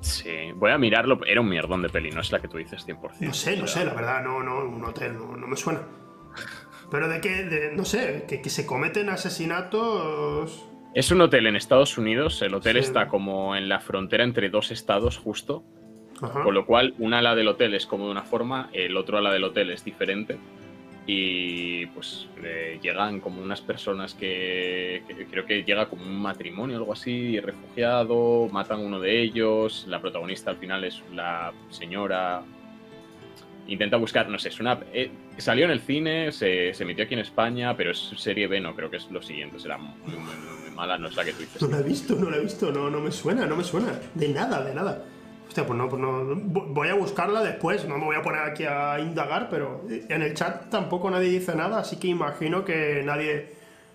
Sí, voy a mirarlo. Era un mierdón de peli, no es la que tú dices 100%. No sé, no sé, la verdad, no, no, un hotel, no, no me suena. Pero de qué, de, no sé, que, que se cometen asesinatos. Es un hotel en Estados Unidos. El hotel Sí. está como en la frontera entre dos estados, justo. Ajá. Con lo cual, una ala del hotel es como de una forma, el otro ala del hotel es diferente. Y pues llegan como unas personas que, creo que llega como un matrimonio o algo así, refugiado, matan uno de ellos, la protagonista al final es la señora. Intenta buscar, no sé, es una. eh, salió en el cine, se, se emitió aquí en España, pero es serie B, no creo que es lo siguiente, será muy- muy- muy mala, no es la que tú dices. No la he visto, no la he visto, no, no me suena, no me suena. De nada, de nada. Hostia, pues no, pues no. Voy a buscarla después, no me voy a poner aquí a indagar, pero en el chat tampoco nadie dice nada, así que imagino que nadie.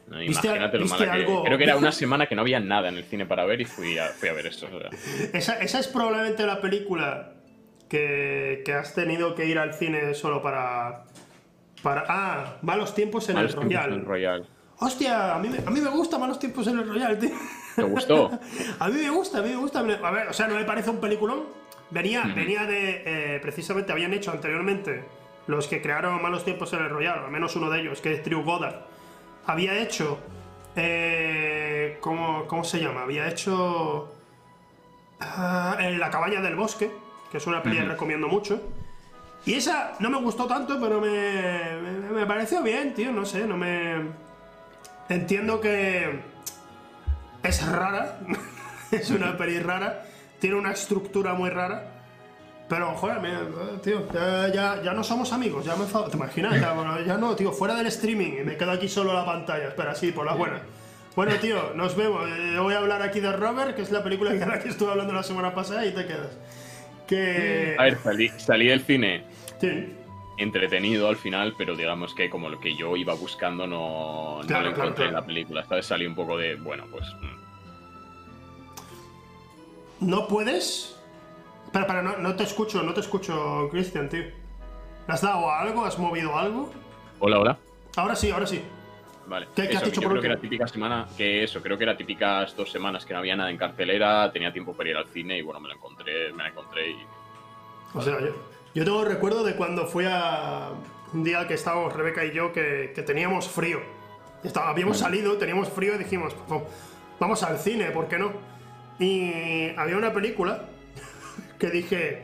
No, ¿Viste- imagínate lo viste mala que- algo? Creo que era una semana que no había nada en el cine para ver y fui a, fui a ver esto. o sea. Esa, esa es probablemente la película que, que has tenido que ir al cine solo para. para ah, malos tiempos en Malos el Royal. en Royal. Hostia, a mí, me, a mí me gusta malos tiempos en el Royal, tío. ¿Te gustó? A mí me gusta, a mí me gusta. A ver, o sea, no me parece un peliculón. Venía, venía de. eh, precisamente habían hecho anteriormente los que crearon Malos Tiempos en el Royal, al menos uno de ellos, que es Drew Goddard. Había hecho. eh, ¿cómo, ¿Cómo se llama? Había hecho. ah, en La Cabaña del Bosque, que es una peli que recomiendo mucho. Y esa no me gustó tanto, pero me, me, me pareció bien, tío, no sé, no me. Entiendo que es rara, es una peli rara, tiene una estructura muy rara, pero joder, me- tío, ya, ya, ya no somos amigos, ya me ¿te imaginas? Ya, bueno, ya no, tío, fuera del streaming, me quedo aquí solo en la pantalla, espera, sí, por la buena. Bueno, tío, nos vemos, eh, voy a hablar aquí de Robert, que es la película de la que estuve hablando la semana pasada y te quedas. Que... A ver, salí, salí del cine Sí, entretenido al final, pero digamos que como lo que yo iba buscando no, no Claro, lo claro, encontré en la película. ¿sabes? Salí un poco de, bueno, pues... mm. ¿no puedes? Espera, espera, no, no te escucho, no te escucho, Cristian, tío. ¿Le has dado algo? ¿Has movido algo? Hola, hola. Ahora sí, ahora sí. Vale. ¿Qué- has dicho yo por creo que era típica semana, que eso, creo que era típicas dos semanas que no había nada en cartelera, tenía tiempo para ir al cine y bueno, me lo encontré, me la encontré y... O sea, yo, yo tengo recuerdo de cuando fui a un día que estábamos Rebeca y yo que, que teníamos frío. Estaba- habíamos salido, teníamos frío y dijimos, "Pues, vamos al cine, ¿por qué no? Y había una película que dije,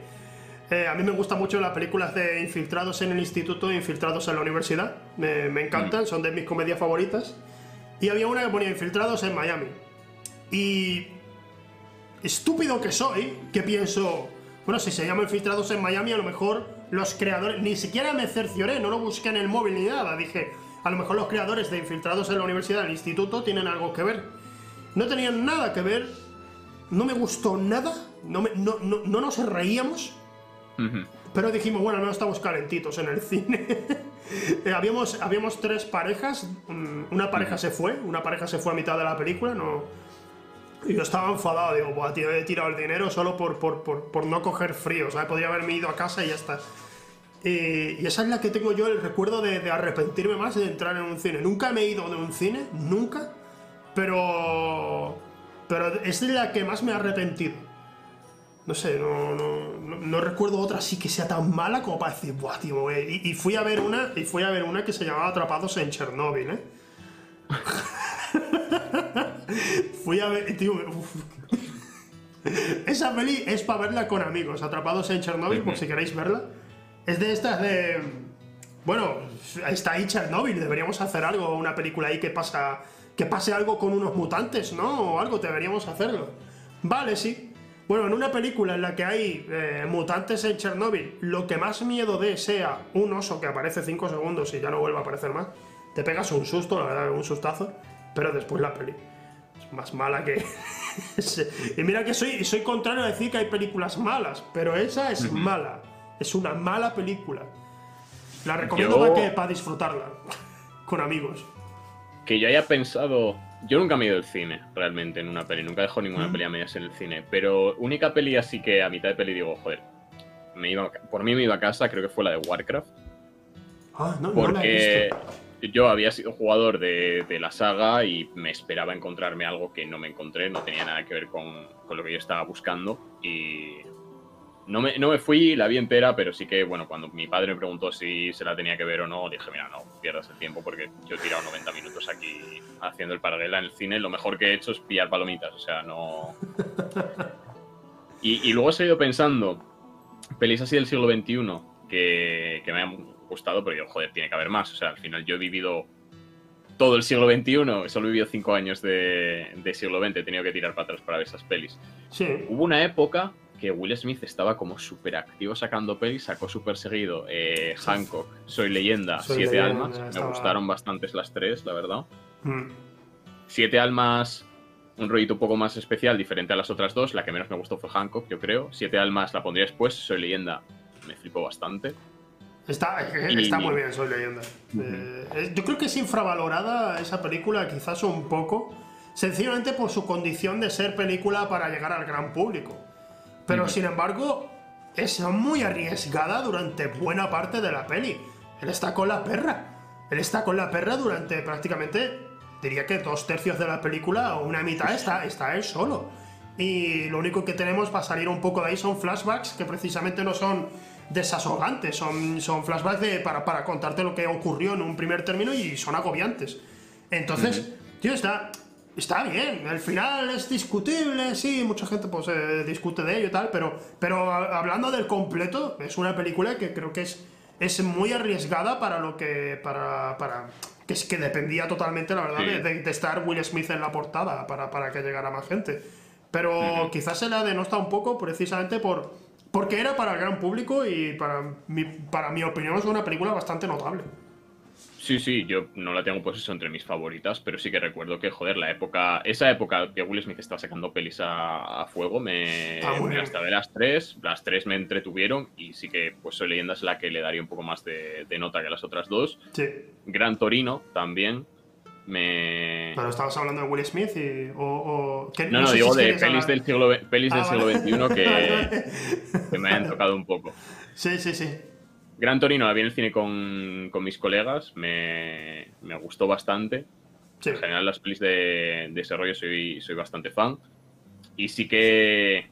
eh, a mí me gustan mucho las películas de infiltrados en el instituto e infiltrados en la universidad. Me, me encantan, son de mis comedias favoritas. Y había una que ponía infiltrados en Miami. Y estúpido que soy, que pienso, bueno, si se llama Infiltrados en Miami, a lo mejor los creadores, ni siquiera me cercioré, no lo busqué en el móvil ni nada, dije, a lo mejor los creadores de Infiltrados en la universidad, en el instituto, tienen algo que ver. No tenían nada que ver, no me gustó nada, no, me- no, no, no nos reíamos, pero dijimos, bueno, menos estamos calentitos en el cine. Eh, habíamos, habíamos tres parejas, mm, una pareja se fue, una pareja se fue a mitad de la película, no... Y yo estaba enfadado, digo, Buah, tío, he tirado el dinero solo por, por, por, por no coger frío, o sea, podría haberme ido a casa y ya está. Y, esa es la que tengo yo, el recuerdo de, de arrepentirme más de entrar en un cine. Nunca me he ido de un cine, nunca, pero... Pero es la que más me he arrepentido. No sé, no, no, no, no recuerdo otra así que sea tan mala como para decir, buah, tío, me voy". y, y fui a ver una, y fui a ver una que se llamaba Atrapados en Chernóbil, ¿eh? fui a ver. Esa peli es para verla con amigos, Atrapados en Chernóbil, por si queréis verla. Es de estas de... Bueno, está ahí Chernóbil, deberíamos hacer algo, una película ahí que pasa... Que pase algo con unos mutantes, ¿no? O algo, deberíamos hacerlo. Vale, sí. Bueno, en una película en la que hay eh, mutantes en Chernóbil, lo que más miedo de sea un oso que aparece 5 segundos y ya no vuelve a aparecer más, te pegas un susto, la verdad, un sustazo, pero después la peli más mala que... y mira que soy, soy contrario a decir que hay películas malas, pero esa es mala. Es una mala película. La recomiendo Yo- para, que, para disfrutarla con amigos. Que yo haya pensado... Yo nunca me he ido al cine, realmente, en una peli. Nunca dejo ninguna peli a medias en el cine. Pero única peli así que a mitad de peli digo, joder, me iba, por mí me iba a casa, creo que fue la de Warcraft. Ah, no, no la Porque he visto. Yo había sido jugador de, de la saga y me esperaba encontrarme algo que no me encontré, no tenía nada que ver con, con lo que yo estaba buscando. Y no me, no me fui, la vi entera, pero sí que, bueno, cuando mi padre me preguntó si se la tenía que ver o no, dije, mira, no pierdas el tiempo porque yo he tirado 90 minutos aquí haciendo el paralela en el cine. Lo mejor que he hecho es pillar palomitas, o sea, no. Y, y luego he seguido pensando, pelis así del siglo XXI que, que me han gustado, pero yo, joder, tiene que haber más. O sea, al final yo he vivido todo el siglo XXI, solo he vivido cinco años de, de siglo XX, he tenido que tirar para atrás para ver esas pelis. Sí. Hubo una época que Will Smith estaba como súper activo sacando pelis, sacó súper seguido eh, Hancock, Soy Leyenda, Soy Siete Leyenda, Almas, me gustaron bastantes las tres, la verdad. Mm. Siete Almas un rollito un poco más especial, diferente a las otras dos. La que menos me gustó fue Hancock, yo creo. Siete Almas la pondría después. Soy Leyenda me flipó bastante. Está, Y- está muy bien, soy leyenda. Eh, yo creo que es infravalorada esa película, quizás un poco, sencillamente por su condición de ser película para llegar al gran público. Pero sin embargo, es muy arriesgada durante buena parte de la peli. Él está con la perra. Él está con la perra durante prácticamente, diría que dos tercios de la película o una mitad está, está él solo. Y lo único que tenemos para salir un poco de ahí son flashbacks que precisamente no son desasogantes, son, son flashbacks de, para, para contarte lo que ocurrió en un primer término y son agobiantes. Entonces, tío, está, está bien. El final es discutible, sí, mucha gente pues eh, discute de ello y tal, pero, pero a- hablando del completo, es una película que creo que es, es muy arriesgada para lo que. para. para que es que dependía totalmente, la verdad, Sí. de, de- de estar Will Smith en la portada para, para que llegara más gente. Pero quizás se la denosta un poco precisamente por. Porque era para el gran público y para mi, para mi opinión es una película bastante notable. Sí, sí, yo no la tengo pues eso entre mis favoritas, pero sí que recuerdo que, joder, la época, esa época que Will Smith estaba sacando pelis a, a fuego, me, Ah, me las de las tres, las tres me entretuvieron y sí que pues Soy Leyenda es la que le daría un poco más de, de nota que las otras dos. Sí. Gran Torino también me... Pero estabas hablando de Will Smith y. O, o- No, no, sé digo si de pelis hablar- del siglo, ve- pelis del Ah, siglo. XXI que, me han tocado un poco. Sí, sí, sí. Gran Torino la vi en el cine con, con mis colegas, me, me gustó bastante. sí. En general, las pelis de, de ese rollo soy, soy bastante fan. Y sí que.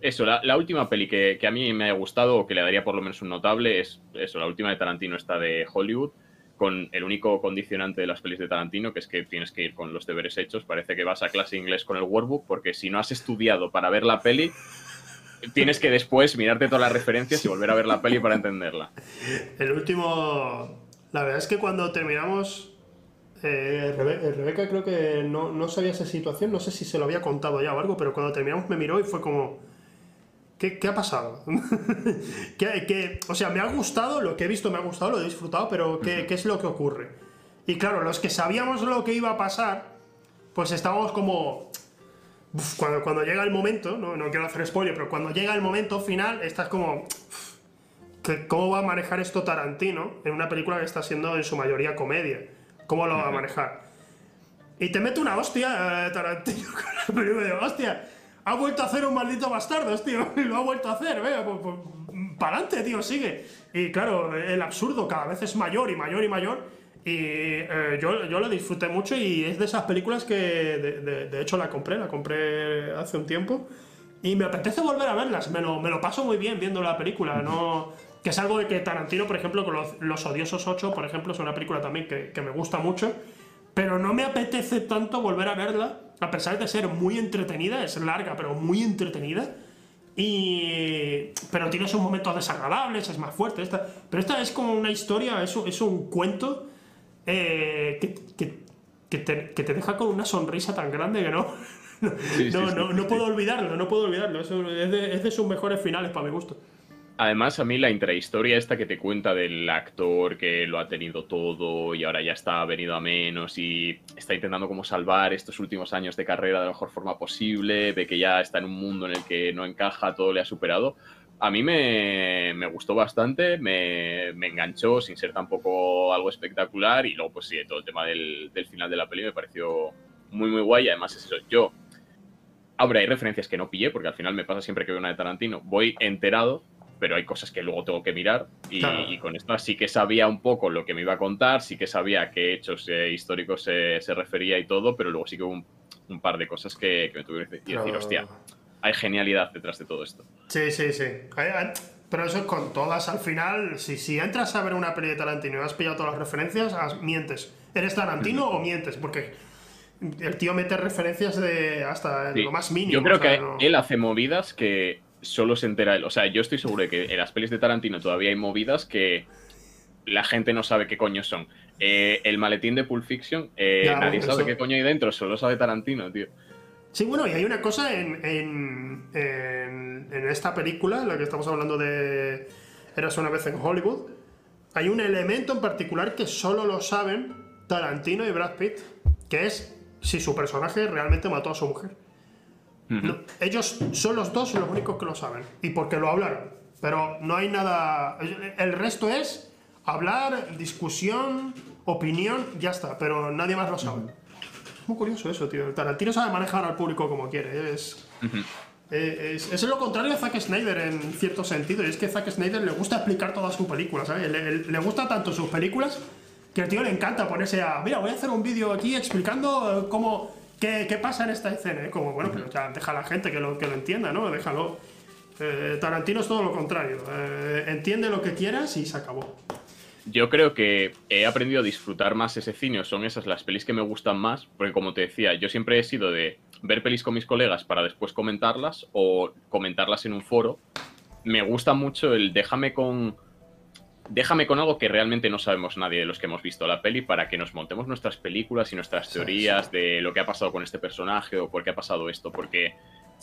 Eso, la, la última peli que, que a mí me ha gustado, o que le daría por lo menos un notable, es eso, la última de Tarantino, esta de Hollywood, con el único condicionante de las pelis de Tarantino, que es que tienes que ir con los deberes hechos. Parece que vas a clase inglés con el workbook, porque si no has estudiado para ver la peli, tienes que después mirarte todas las referencias y volver a ver la peli para entenderla. El último. La verdad es que cuando terminamos. eh, eh, Rebeca creo que no, no sabía esa situación, no sé si se lo había contado ya o algo, pero cuando terminamos me miró y fue como. ¿Qué, qué ha pasado? ¿Qué, qué- o sea, me ha gustado, lo que he visto me ha gustado, lo he disfrutado, pero ¿qué, qué es lo que ocurre? Y claro, los que sabíamos lo que iba a pasar, pues estábamos como. Uf, cuando, cuando llega el momento, no, no quiero hacer spoiler, pero cuando llega el momento final, estás como. ¿Cómo va a manejar esto Tarantino en una película que está siendo en su mayoría comedia? ¿Cómo lo va a manejar? Y te mete una hostia, eh, Tarantino, con la película de hostia. Ha vuelto a hacer un maldito bastardo, tío. Lo ha vuelto a hacer, venga, pues, pues, para adelante, tío, sigue. Y claro, el absurdo cada vez es mayor y mayor y mayor. Y eh, yo, yo lo disfruté mucho y es de esas películas que, de hecho, la compré, la compré hace un tiempo. Y me apetece volver a verlas, me lo, me lo paso muy bien viendo la película, no... Que es algo de que Tarantino, por ejemplo, con los, Los Odiosos 8, por ejemplo, es una película también que, que me gusta mucho, pero no me apetece tanto volver a verla, a pesar de ser muy entretenida, es larga, pero muy entretenida. Y... Pero tiene sus momentos desagradables, es más fuerte. Esta... Pero esta es como una historia, es un, es un cuento eh, que, que- que te, que te deja con una sonrisa tan grande que no... No, Sí, sí, no, sí, no, no puedo olvidarlo, no puedo olvidarlo. Eso es, de, es de sus mejores finales para mi gusto. Además, a mí la intrahistoria esta que te cuenta del actor que lo ha tenido todo y ahora ya está venido a menos y está intentando como salvar estos últimos años de carrera de la mejor forma posible, ve que ya está en un mundo en el que no encaja, todo le ha superado. A mí me, me gustó bastante, me, me enganchó sin ser tampoco algo espectacular y luego pues sí, todo el tema del, del final de la peli me pareció muy muy guay. Además es eso, yo Ahora hay referencias que no pillé, porque al final me pasa siempre que veo una de Tarantino. Voy enterado, pero hay cosas que luego tengo que mirar. Y, Claro. y con esto sí que sabía un poco lo que me iba a contar, sí que sabía a qué hechos eh, históricos se, se refería y todo, pero luego sí que hubo un, un par de cosas que, que me tuvieron que decir, Pero- hostia, hay genialidad detrás de todo esto. Sí, sí, sí. Pero eso es con todas. Al final, si, si entras a ver una peli de Tarantino y has pillado todas las referencias, has- mientes. ¿Eres Tarantino o mientes? Porque el tío mete referencias de hasta Sí. lo más mínimo. Yo creo o sea, que no- él hace movidas que solo se entera él. O sea, yo estoy seguro de que en las pelis de Tarantino todavía hay movidas que la gente no sabe qué coño son. Eh, el maletín de Pulp Fiction, eh, Ya, nadie eso- sabe qué coño hay dentro, solo sabe Tarantino, tío. Sí, bueno, y hay una cosa en, en, en- en esta película, la que estamos hablando de Eras una vez en Hollywood, hay un elemento en particular que solo lo saben Tarantino y Brad Pitt, que es si su personaje realmente mató a su mujer. No, ellos son los dos los únicos que lo saben. Y porque lo hablaron. Pero no hay nada. El resto es hablar, discusión, opinión, ya está. Pero nadie más lo sabe. Es muy curioso eso, tío. El Tarantino sabe manejar al público como quiere. Es. eh, Es, es lo contrario de Zack Snyder en cierto sentido. Y es que Zack Snyder le gusta explicar todas sus películas, ¿sabes? Le, le- le gusta tanto sus películas que al tío le encanta ponerse a. Mira, voy a hacer un vídeo aquí explicando eh, cómo. Qué, pasa en esta escena? ¿eh? Como, bueno, pero ya deja a la gente que lo, entienda, ¿no? Déjalo. Eh, Tarantino es todo lo contrario. Eh, entiende lo que quieras y se acabó. Yo creo que he aprendido a disfrutar más ese cine, son esas las pelis que me gustan más, porque como te decía, yo siempre he sido de ver pelis con mis colegas para después comentarlas o comentarlas en un foro. Me gusta mucho el déjame con déjame con algo que realmente no sabemos nadie de los que hemos visto la peli para que nos montemos nuestras películas y nuestras Sí, teorías de lo que ha pasado con este personaje o por qué ha pasado esto, porque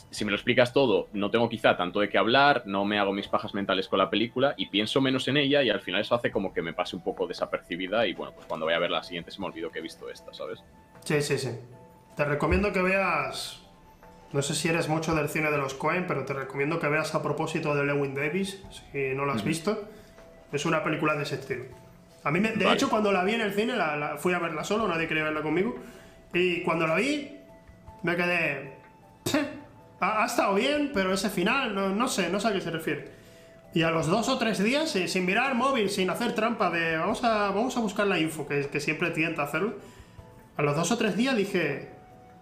si me lo explicas todo, no tengo quizá tanto de qué hablar, no me hago mis pajas mentales con la película y pienso menos en ella y al final eso hace como que me pase un poco desapercibida y bueno, pues cuando voy a ver la siguiente se me olvidó que he visto esta, ¿sabes? Sí, sí, sí. Te recomiendo que veas. No sé si eres mucho del cine de los Coen, pero te recomiendo que veas a propósito de Lewin Davis, si no lo has visto. Es una película de ese estilo. A mí, me- de Vale. hecho, cuando la vi en el cine, la, la- fui a verla solo, nadie quería verla conmigo. Y cuando la vi, me quedé. "Pse, Ha, ha estado bien, pero ese final, no, no sé, no sé a qué se refiere. Y a los dos o tres días, sin, sin mirar móvil, sin hacer trampa de vamos a, vamos a buscar la info, que, que siempre tienta hacerlo, a los dos o tres días dije,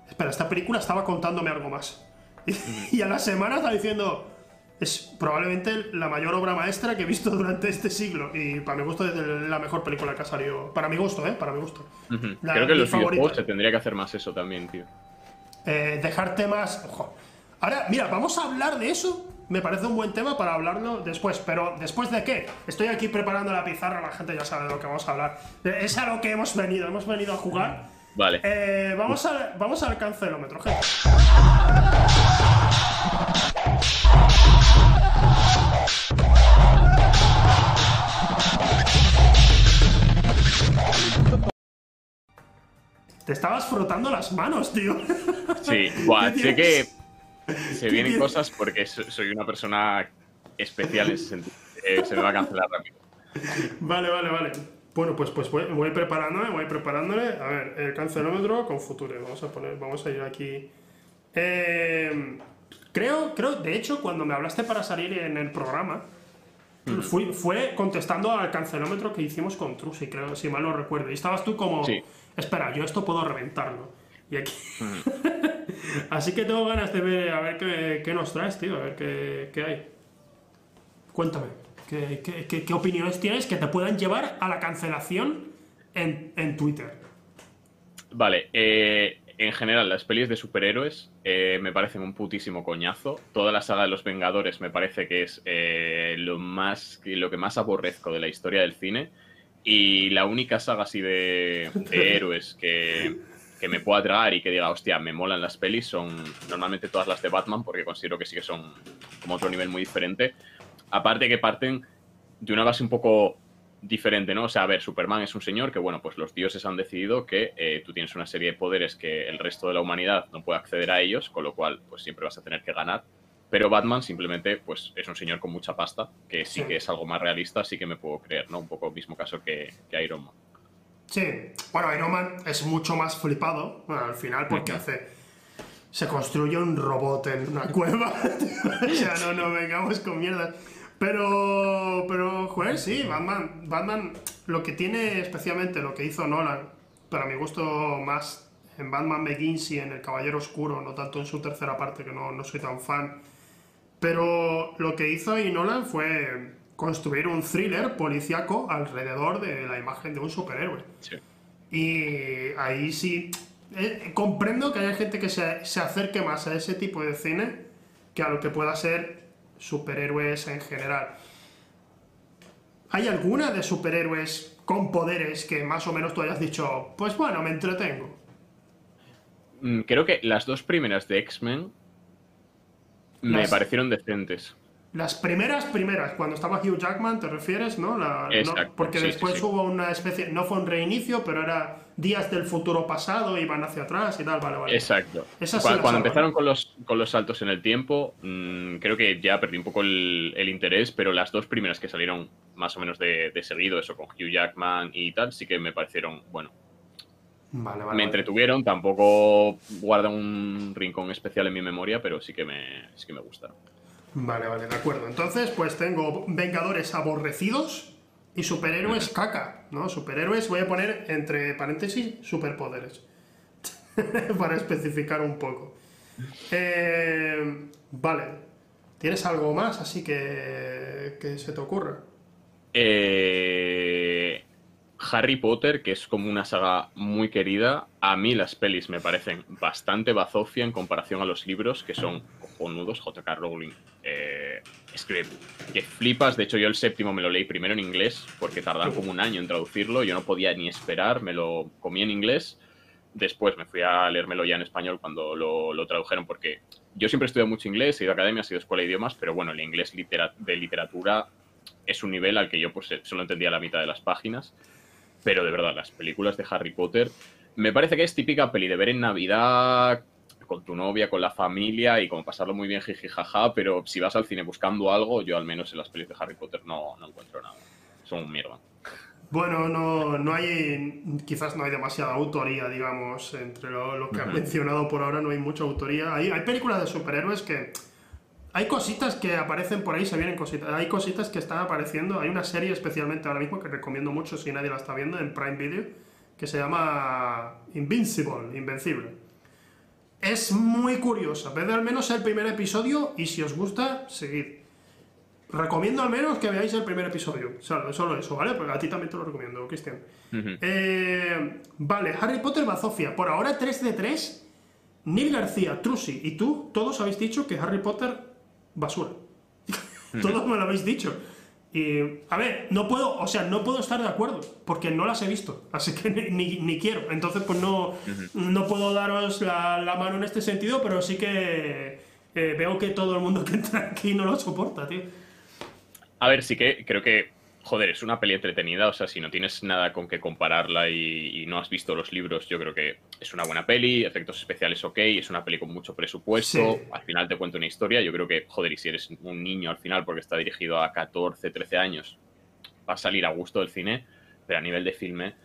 espera, esta película estaba contándome algo más. Y, y a la semana estaba diciendo, es probablemente la mayor obra maestra que he visto durante este siglo. Y para mi gusto es la mejor película que ha salido. Para mi gusto, ¿eh? Para mi gusto. La- Creo que en los videojuegos se tendría que hacer más eso también, tío. Eh, dejar temas... ojo. Ahora, mira, vamos a hablar de eso. Me parece un buen tema para hablarlo después. Pero ¿después de qué? Estoy aquí preparando la pizarra, la gente ya sabe de lo que vamos a hablar. Eh, Es a lo que hemos venido. Hemos venido a jugar. Vale. Eh, vamos, a, vamos al cancelómetro, gente. Te estabas frotando las manos, tío. Sí, ¿Qué sé que se ¿Qué vienen tienes? cosas porque so- soy una persona especial en ese sentido. Eh, se me va a cancelar rápido. Vale, vale, vale. Bueno, pues, pues voy, voy preparándome, voy preparándole. A ver, el cancelómetro con futuro. Vamos a poner, vamos a ir aquí. Eh, creo, creo, de hecho, cuando me hablaste para salir en el programa, fui- fue contestando al cancelómetro que hicimos con Trusi, creo, si mal no recuerdo. Y estabas tú como, Sí. espera, yo esto puedo reventarlo. Y aquí. Así que tengo ganas de ver, a ver qué, qué nos traes, tío, a ver qué, qué hay. Cuéntame, ¿qué, qué, qué- qué opiniones tienes que te puedan llevar a la cancelación en, en Twitter? Vale, eh, en general, las pelis de superhéroes eh, me parecen un putísimo coñazo. Toda la saga de los Vengadores me parece que es eh, lo, más, lo que más aborrezco de la historia del cine. Y la única saga así de, de héroes que, que me pueda tragar y que diga, hostia, me molan las pelis son normalmente todas las de Batman, porque considero que sí que son como otro nivel muy diferente. Aparte que parten de una base un poco diferente, ¿no? O sea, a ver, Superman es un señor que, bueno, pues los dioses han decidido que eh, tú tienes una serie de poderes que el resto de la humanidad no puede acceder a ellos, con lo cual, pues siempre vas a tener que ganar. Pero Batman simplemente, pues es un señor con mucha pasta, que sí, Sí. que es algo más realista, sí que me puedo creer, ¿no? Un poco el mismo caso que, que Iron Man. Sí, bueno, Iron Man es mucho más flipado bueno, al final porque hace. Se construye un robot en una cueva. o sea, no, no vengamos con mierda. Pero, pero, joder, sí, Batman, Batman, lo que tiene especialmente lo que hizo Nolan, para mi gusto más en Batman Begins y en El Caballero Oscuro, no tanto en su tercera parte, que no, no soy tan fan. Pero lo que hizo ahí Nolan fue construir un thriller policíaco alrededor de la imagen de un superhéroe. Sí. Y ahí sí. eh, comprendo que haya gente que se, se acerque más a ese tipo de cine que a lo que pueda ser superhéroes en general. ¿Hay alguna de superhéroes con poderes que más o menos tú hayas dicho, pues bueno, me entretengo? Mm, Creo que las dos primeras de X-Men me Las- parecieron decentes. Las primeras, primeras, cuando estaba Hugh Jackman, ¿te refieres? ¿No? La- no- Exacto, porque sí, después sí, sí. hubo una especie, no fue un reinicio, pero era días del futuro pasado y van hacia atrás y tal, vale, vale. Exacto. Esas Cuando, empezaron con los, con los saltos en el tiempo, mm, creo que ya perdí un poco el, el interés, pero las dos primeras que salieron más o menos de, de seguido, eso con Hugh Jackman y tal, sí que me parecieron, bueno, Vale, vale. me vale. entretuvieron, tampoco guarda un rincón especial en mi memoria, pero sí que me, sí que me gustaron. Vale, vale, de acuerdo. Entonces, pues tengo Vengadores aborrecidos y superhéroes caca, ¿no? Superhéroes, voy a poner entre paréntesis, superpoderes. Para especificar un poco. Eh, vale. ¿Tienes algo más así que, que se te ocurra? Eh, Harry Potter, que es como una saga muy querida, a mí las pelis me parecen bastante bazofia en comparación a los libros, que son cojonudos. J.K. Rowling eh, escribe que flipas. De hecho, yo el séptimo me lo leí primero en inglés, porque tardaron como un año en traducirlo. Yo no podía ni esperar, me lo comí en inglés. Después me fui a leérmelo ya en español cuando lo, lo tradujeron, porque yo siempre he estudiado mucho inglés, he ido a academia, he ido a escuela de idiomas, pero bueno, el inglés litera- de literatura es un nivel al que yo pues eh, solo entendía la mitad de las páginas. Pero de verdad, las películas de Harry Potter me parece que es típica peli de ver en Navidad con tu novia, con la familia y como pasarlo muy bien jiji jaja, pero si vas al cine buscando algo, yo al menos en las pelis de Harry Potter no, no encuentro nada. Son un mierda. Bueno, no, no hay, quizás no hay demasiada autoría, digamos, entre lo, lo que has mencionado por ahora, no hay mucha autoría. Hay, hay películas de superhéroes que... Hay cositas que aparecen por ahí, se vienen cositas. Hay cositas que están apareciendo. Hay una serie especialmente ahora mismo que recomiendo mucho si nadie la está viendo en Prime Video, que se llama Invincible, Invencible. Es muy curiosa. Ved al menos el primer episodio y si os gusta, seguid. Recomiendo al menos que veáis el primer episodio. Solo, solo eso, ¿vale? Porque a ti también te lo recomiendo, Cristian. Eh, vale, Harry Potter Bazofia. Por ahora 3 de 3. Neil García, Trusi y tú, todos habéis dicho que Harry Potter, basura. todos me lo habéis dicho. Y, a ver, no puedo, o sea, no puedo estar de acuerdo, porque no las he visto, así que ni, ni- ni quiero. Entonces, pues no, no puedo daros la, la mano en este sentido, pero sí que eh, veo que todo el mundo que entra aquí no lo soporta, tío. A ver, sí que creo que, joder, es una peli entretenida, o sea, si no tienes nada con que compararla y, y no has visto los libros, yo creo que es una buena peli, efectos especiales ok, es una peli con mucho presupuesto, Sí. al final te cuento una historia, yo creo que, joder, y si eres un niño al final, porque está dirigido a 14, 13 años, va a salir a gusto del cine, pero a nivel de filme,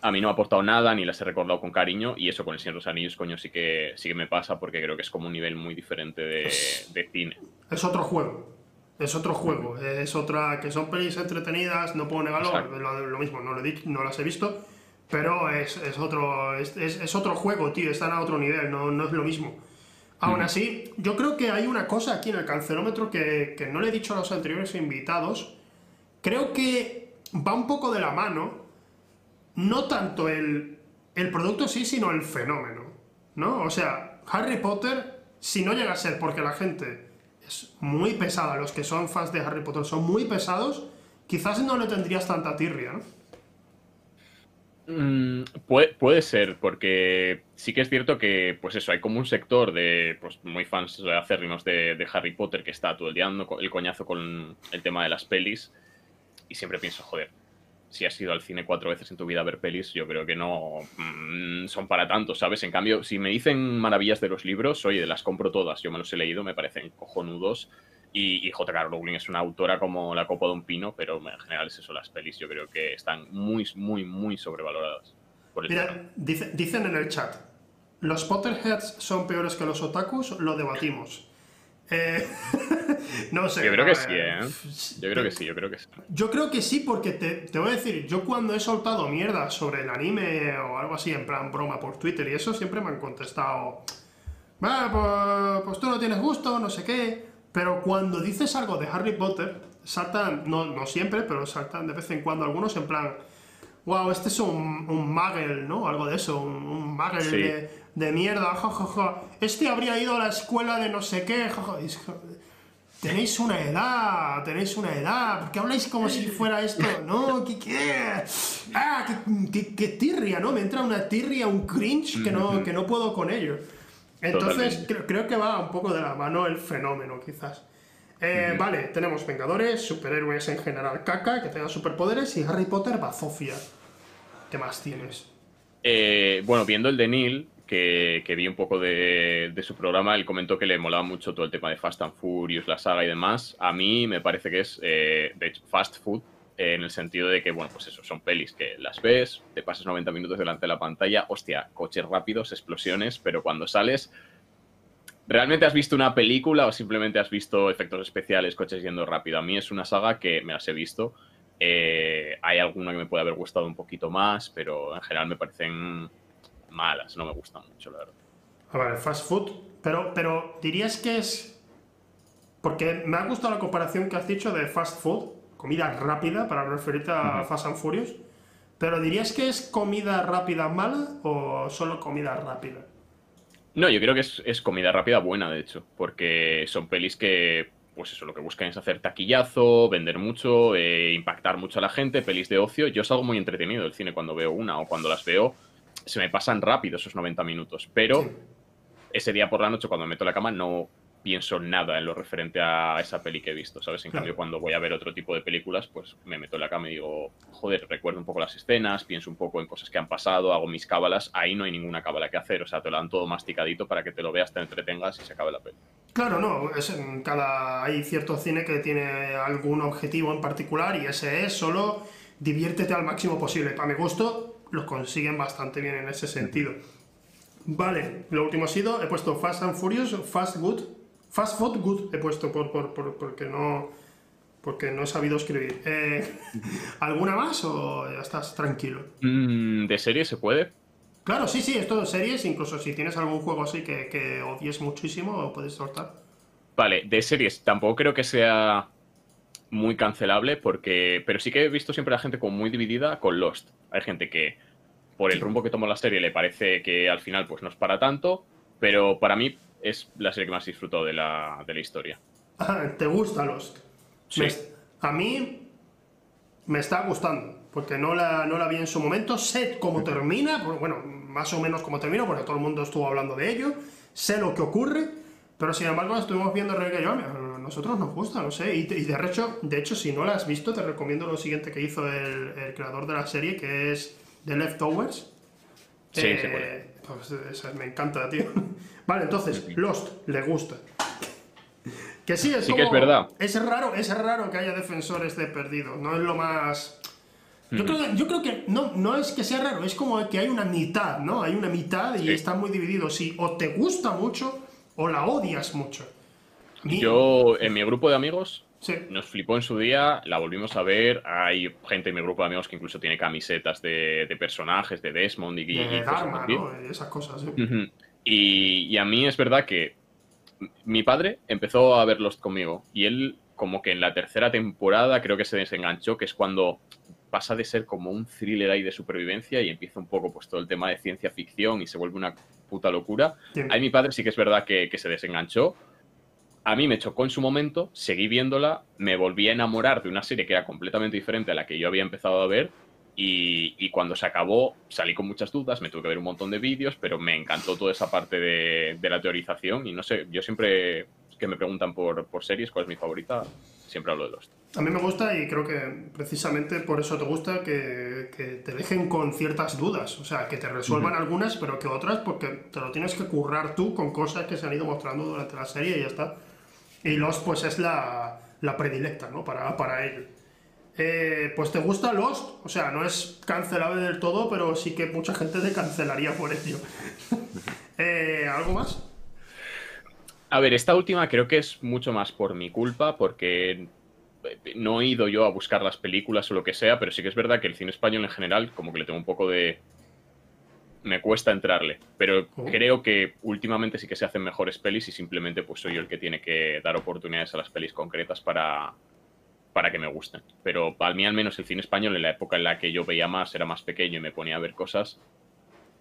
a mí no me ha aportado nada, ni las he recordado con cariño, y eso con El Señor de los Anillos, coño, sí que, sí que me pasa, porque creo que es como un nivel muy diferente de, de cine. Es otro juego. Es otro juego. Es otra. Que son pelis entretenidas, no puedo negarlo. Lo, lo mismo, no, lo he no las he visto. Pero es, es otro. Es, es- otro juego, tío. Están a otro nivel, no, no es lo mismo. Aún así, yo creo que hay una cosa aquí en el cancelómetro que, que no le he dicho a los anteriores invitados. Creo que va un poco de la mano. No tanto el, el producto sí, sino el fenómeno. ¿No? O sea, Harry Potter, si no llega a ser porque la gente es muy pesada, los que son fans de Harry Potter son muy pesados, quizás no le tendrías tanta tirria, ¿no? Mm, puede, puede ser, porque sí que es cierto que, pues eso, hay como un sector de, pues, muy fans acérrimos de, Harry Potter que está todo el día el coñazo con el tema de las pelis, y siempre pienso, joder, si has ido al cine cuatro veces en tu vida a ver pelis, yo creo que no mm, son para tanto, ¿sabes? En cambio, si me dicen maravillas de los libros, oye, las compro todas, yo me los he leído, me parecen cojonudos, y, y J.K. Rowling es una autora como la copa de un pino, pero en general es eso, las pelis yo creo que están muy, muy, muy sobrevaloradas. Por el. Mira, dice- dicen en el chat, ¿los Potterheads son peores que los otakus? Lo debatimos. Eh, no sé. Yo creo que sí, ¿eh? Yo creo que sí, yo creo que sí. Yo creo que sí, porque te, te voy a decir, yo cuando he soltado mierda sobre el anime o algo así, en plan broma por Twitter y eso, siempre me han contestado, "Va, pues, pues tú no tienes gusto, no sé qué. Pero cuando dices algo de Harry Potter, saltan, no, no siempre, pero saltan de vez en cuando algunos en plan, wow, este es un, un ¿no? Algo de eso, un, un Sí. de, de mierda, jajaja. Este habría ido a la escuela de no sé qué, es que, Tenéis una edad, tenéis una edad, ¿por qué habláis como si fuera esto? No, ¿qué qué? Ah, qué, qué- qué tirria, ¿no? Me entra una tirria, un cringe que no, que no puedo con ello. Entonces, creo, creo que va un poco de la mano el fenómeno, quizás. Eh, Vale, tenemos Vengadores, superhéroes en general caca, que tengan superpoderes, y Harry Potter bazofia. ¿Qué más tienes? Eh, bueno, viendo el de Neil, que, vi un poco de, de su programa, él comentó que le molaba mucho todo el tema de Fast and Furious, la saga y demás. A mí me parece que es, eh, de hecho, fast food, eh, en el sentido de que, bueno, pues eso, son pelis que las ves, te pasas 90 minutos delante de la pantalla, hostia, coches rápidos, explosiones, pero cuando sales, ¿realmente has visto una película o simplemente has visto efectos especiales, coches yendo rápido? A mí es una saga que me las he visto. Eh, hay alguna que me puede haber gustado un poquito más, pero en general me parecen malas, no me gustan mucho, la verdad. A ver, fast food. Pero, pero dirías que es. Porque me ha gustado la comparación que has dicho de fast food, comida rápida, para referirte a. Fast and Furious. Pero dirías que es comida rápida mala o solo comida rápida? No, yo creo que es, es comida rápida buena, de hecho, porque son pelis que, pues eso, lo que buscan es hacer taquillazo, vender mucho, eh, impactar mucho a la gente, pelis de ocio. Yo salgo muy entretenido del cine cuando veo una o cuando las veo, se me pasan rápido esos 90 minutos, pero Sí. ese día por la noche cuando me meto en la cama no pienso nada en lo referente a esa peli que he visto, ¿sabes? En Claro. cambio, cuando voy a ver otro tipo de películas, pues me meto en la cama y digo, joder, recuerdo un poco las escenas, pienso un poco en cosas que han pasado, hago mis cábalas, ahí no hay ninguna cábala que hacer, o sea, te lo dan todo masticadito para que te lo veas, te entretengas y se acabe la peli. Claro, no, es en cada hay cierto cine que tiene algún objetivo en particular y ese es solo diviértete al máximo posible. Para mi gusto, lo consiguen bastante bien en ese sentido. Vale, lo último ha sido, he puesto Fast and Furious, Fast Good, Fast Food Good, he puesto por, por, por- porque no porque no he sabido escribir. Eh, ¿Alguna más o ya estás tranquilo? Mm, ¿De serie se puede? Claro, sí, sí, esto de series, incluso si tienes algún juego así que, que odies muchísimo, puedes soltar. Vale, de series tampoco creo que sea muy cancelable porque pero sí que he visto siempre a la gente como muy dividida con Lost. Hay gente que por el rumbo que tomó la serie le parece que al final pues no es para tanto, pero para mí es la serie que más he disfrutado de la, de la historia. Ah, ¿Te gusta Lost? Sí. Me a mí me está gustando, porque no la, no la vi en su momento. Sé cómo termina, bueno, más o menos cómo termina, porque todo el mundo estuvo hablando de ello. Sé lo que ocurre, pero sin embargo estuvimos viendo Rebeca y yo, nosotros nos gusta, no sé. Y, y de, hecho, de hecho, si no la has visto, te recomiendo lo siguiente que hizo el, el creador de la serie, que es The Leftovers. Sí, Eh, sí, bueno. pues, esa me encanta, tío. Vale, entonces, Lost, le gusta. Que sí, es Sí que como- es verdad. Es raro, es raro que haya defensores de perdidos, no es lo más... Yo, creo, que- yo creo que no, no es que sea raro, es como que hay una mitad, ¿no? Hay una mitad y Sí. están muy divididos. Si o te gusta mucho o la odias mucho. Yo en mi grupo de amigos Sí. nos flipó en su día, la volvimos a ver, hay gente en mi grupo de amigos que incluso tiene camisetas de, de personajes, de Desmond y, y de cosas Dharma, así. ¿no? Y esas cosas. y, y a mí es verdad que mi padre empezó a ver Lost conmigo y él como que en la tercera temporada creo que se desenganchó, que es cuando pasa de ser como un thriller ahí de supervivencia y empieza un poco pues todo el tema de ciencia ficción y se vuelve una puta locura. Sí. Ahí mi padre sí que es verdad que, que se desenganchó. A mí me chocó en su momento, seguí viéndola, me volví a enamorar de una serie que era completamente diferente a la que yo había empezado a ver y, y cuando se acabó salí con muchas dudas, me tuve que ver un montón de vídeos, pero me encantó toda esa parte de, de la teorización y no sé, yo siempre que me preguntan por, por series cuál es mi favorita, siempre hablo de Lost. A mí me gusta y creo que precisamente por eso te gusta que, que te dejen con ciertas dudas. O sea, que te resuelvan algunas, pero que otras, porque te lo tienes que currar tú con cosas que se han ido mostrando durante la serie y ya está. Y Lost, pues es la, la predilecta, ¿no? Para, para ello. Eh, pues te gusta Lost, o sea, no es cancelable del todo, pero sí que mucha gente te cancelaría por ello. Eh, ¿Algo más? A ver, esta última creo que es mucho más por mi culpa, porque no he ido yo a buscar las películas o lo que sea, pero sí que es verdad que el cine español en general, como que le tengo un poco de. Me cuesta entrarle, pero Oh. creo que últimamente sí que se hacen mejores pelis y simplemente pues soy yo el que tiene que dar oportunidades a las pelis concretas para, para que me gusten. Pero para mí al menos el cine español en la época en la que yo veía más, era más pequeño y me ponía a ver cosas,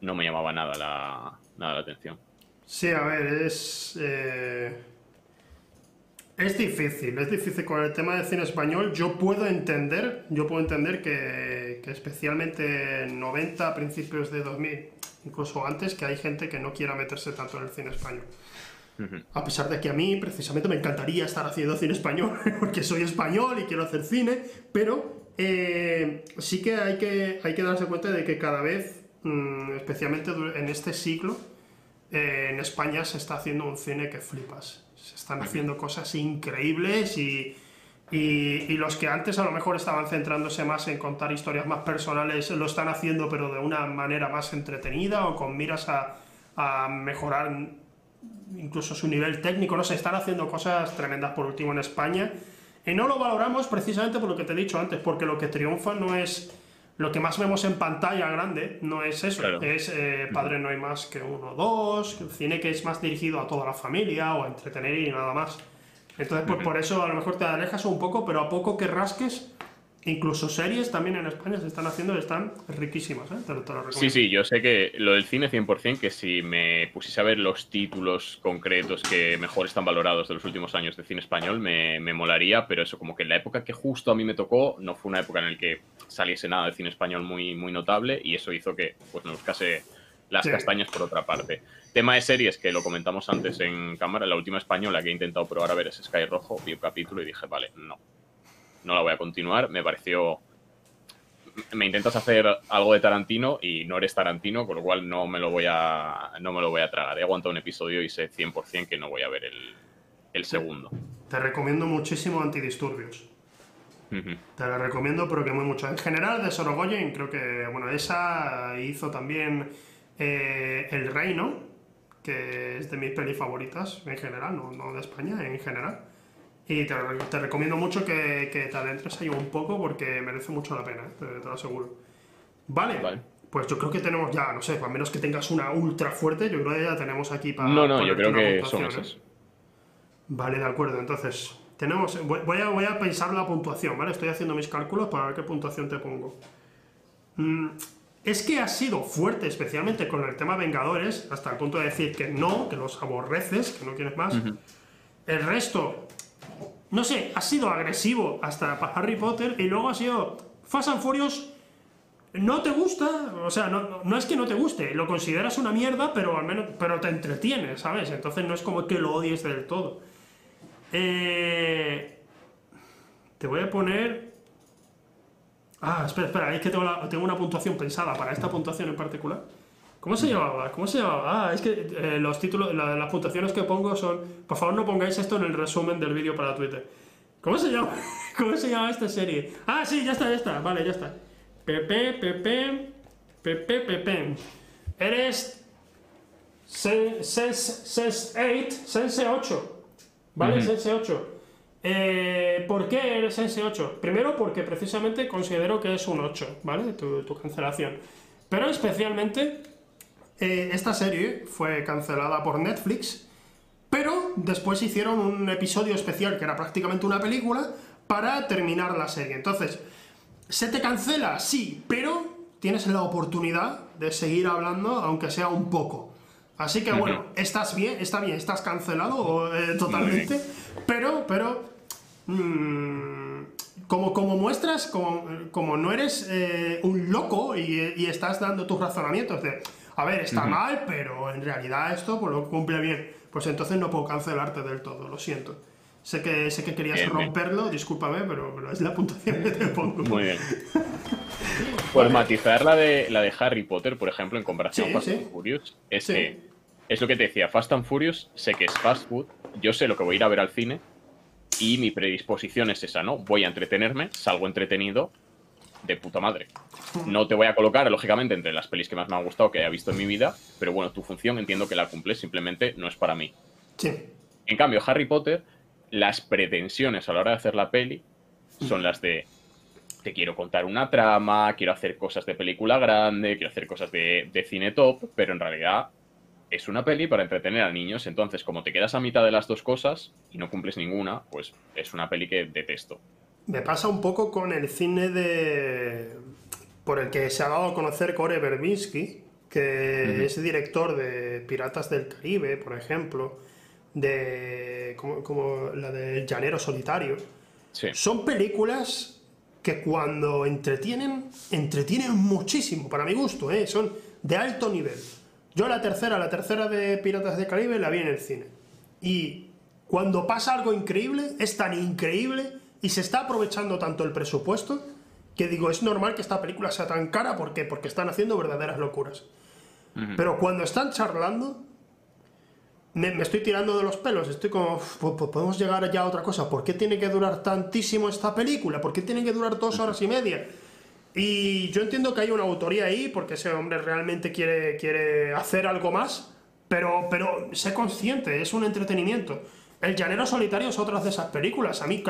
no me llamaba nada la, nada la atención. Sí, a ver, es. eh, Es difícil, es difícil con el tema del cine español. Yo puedo entender, yo puedo entender que, que especialmente en 90, principios de 2000, incluso antes, que hay gente que no quiera meterse tanto en el cine español. A pesar de que a mí precisamente me encantaría estar haciendo cine español, porque soy español y quiero hacer cine, pero eh, sí que hay, que hay que darse cuenta de que cada vez, mm, especialmente en este siglo, eh, en España se está haciendo un cine que flipas. Se están haciendo cosas increíbles y, y- y los que antes a lo mejor estaban centrándose más en contar historias más personales lo están haciendo pero de una manera más entretenida o con miras a, a mejorar incluso su nivel técnico, no sé, están haciendo cosas tremendas por último en España. Y no lo valoramos precisamente por lo que te he dicho antes, porque lo que triunfa no es lo que más vemos en pantalla grande, no es eso, Claro. es eh, Padre no hay más que uno o dos, el cine que es más dirigido a toda la familia o a entretener y nada más. Entonces, pues por eso a lo mejor te alejas un poco, pero a poco que rasques, incluso series también en España se están haciendo y están riquísimas, ¿eh? te, lo- te lo. Sí, sí, yo sé que lo del cine 100%, que si me pusiese a ver los títulos concretos que mejor están valorados de los últimos años de cine español, me, me molaría, pero eso, como que en la época que justo a mí me tocó, no fue una época en la que saliese nada de cine español muy, muy notable y eso hizo que pues, me buscase las Sí. castañas por otra parte. Tema de series, que lo comentamos antes en cámara, la última española que he intentado probar a ver es Sky Rojo, vi un capítulo y dije, vale, no, no la voy a continuar, me pareció me intentas hacer algo de Tarantino y no eres Tarantino, con lo cual no me lo voy a, no me lo voy a tragar. He aguantado un episodio y sé 100% que no voy a ver el, el segundo. Te recomiendo muchísimo Antidisturbios. Te la recomiendo, pero que muy mucho. En general, de Sorogoyen, creo que, bueno, esa hizo también eh, El Reino, que es de mis pelis favoritas en general, no, no de España, en general. Y te, te recomiendo mucho que, que te adentres ahí un poco porque merece mucho la pena, ¿eh? te, te lo aseguro. Vale, Vale. pues yo creo que tenemos ya, no sé, a menos que tengas una ultra fuerte, yo creo que ya tenemos aquí para. No, no, yo creo una que puntuación, son ¿eh? esas. Vale, de acuerdo. Entonces, tenemos. Voy voy a, voy a pensar la puntuación, ¿vale? Estoy haciendo mis cálculos para ver qué puntuación te pongo. Mm, es que ha sido fuerte, especialmente con el tema Vengadores, hasta el punto de decir que no, que los aborreces, que no quieres más. El resto, no sé, ha sido agresivo hasta Harry Potter y luego ha sido Fast and Furious. No te gusta, o sea, no, no- no es que no te guste, lo consideras una mierda, pero al menos pero te entretiene, ¿sabes? Entonces no es como que lo odies del todo. Eh, te voy a poner. Ah, espera, espera, es que tengo, la- tengo una puntuación pensada para esta puntuación en particular. ¿Cómo se llamaba? ¿Cómo se llamaba? Ah, es que eh, los títulos, la- las puntuaciones que pongo son. Por favor, no pongáis esto en el resumen del vídeo para Twitter. ¿Cómo se llama? ¿Cómo se llama esta serie? Ah, sí, ya está, ya está. Vale, ya está. Pepe, Pepe, Pepe, Pepe. Eres. Sen- Sense Sense 8, Sense 8. ¿Vale? Sense 8. Eh, ¿Por qué eres Sense 8? Primero porque precisamente considero que es un 8, ¿vale? Tu, tu cancelación. Pero especialmente eh, esta serie fue cancelada por Netflix, pero después hicieron un episodio especial que era prácticamente una película para terminar la serie. Entonces, ¿se te cancela? Sí, pero tienes la oportunidad de seguir hablando, aunque sea un poco. Así que bueno, estás bien, está bien, estás cancelado eh, totalmente, pero, pero mm, como, como muestras, como, como no eres eh, un loco y, y estás dando tus razonamientos de, a ver, está mal, pero en realidad esto pues, lo cumple bien, pues entonces no puedo cancelarte del todo, lo siento. Sé que, sé que querías Bien, bien. romperlo, discúlpame, pero, pero es la puntuación que te pongo. Muy bien. Por matizar la de, la de Harry Potter, por ejemplo, en comparación Sí, a Fast sí. and Furious, es Sí. que es lo que te decía, Fast and Furious, sé que es fast food, yo sé lo que voy a ir a ver al cine y mi predisposición es esa, ¿no? Voy a entretenerme, salgo entretenido de puta madre. No te voy a colocar, lógicamente, entre las pelis que más me han gustado que haya visto en mi vida, pero bueno, tu función entiendo que la cumples, simplemente no es para mí. Sí, En cambio, Harry Potter, las pretensiones a la hora de hacer la peli son las de te quiero contar una trama, quiero hacer cosas de película grande, quiero hacer cosas de, de cine top, pero en realidad es una peli para entretener a niños. Entonces, como te quedas a mitad de las dos cosas y no cumples ninguna, pues es una peli que detesto. Me pasa un poco con el cine de. por el que se ha dado a conocer Gore Verbinski, que es director de Piratas del Caribe, por ejemplo, de. como, como la de Llanero Solitario. Sí. Son películas que cuando entretienen, entretienen muchísimo, para mi gusto, ¿eh? son de alto nivel. Yo la tercera, la tercera de Piratas del Caribe la vi en el cine. Y cuando pasa algo increíble, es tan increíble y se está aprovechando tanto el presupuesto que digo, es normal que esta película sea tan cara, ¿por qué? Porque están haciendo verdaderas locuras. Pero cuando están charlando, me, me estoy tirando de los pelos, estoy como, "Uf, pues- pues podemos llegar ya a otra cosa. ¿Por qué tiene que durar tantísimo esta película? ¿Por qué tiene que durar dos horas y media? Y yo entiendo que hay una autoría ahí, porque ese hombre realmente quiere, quiere hacer algo más, pero, pero sé consciente, es un entretenimiento. El Llanero Solitario es otra de esas películas. A mí,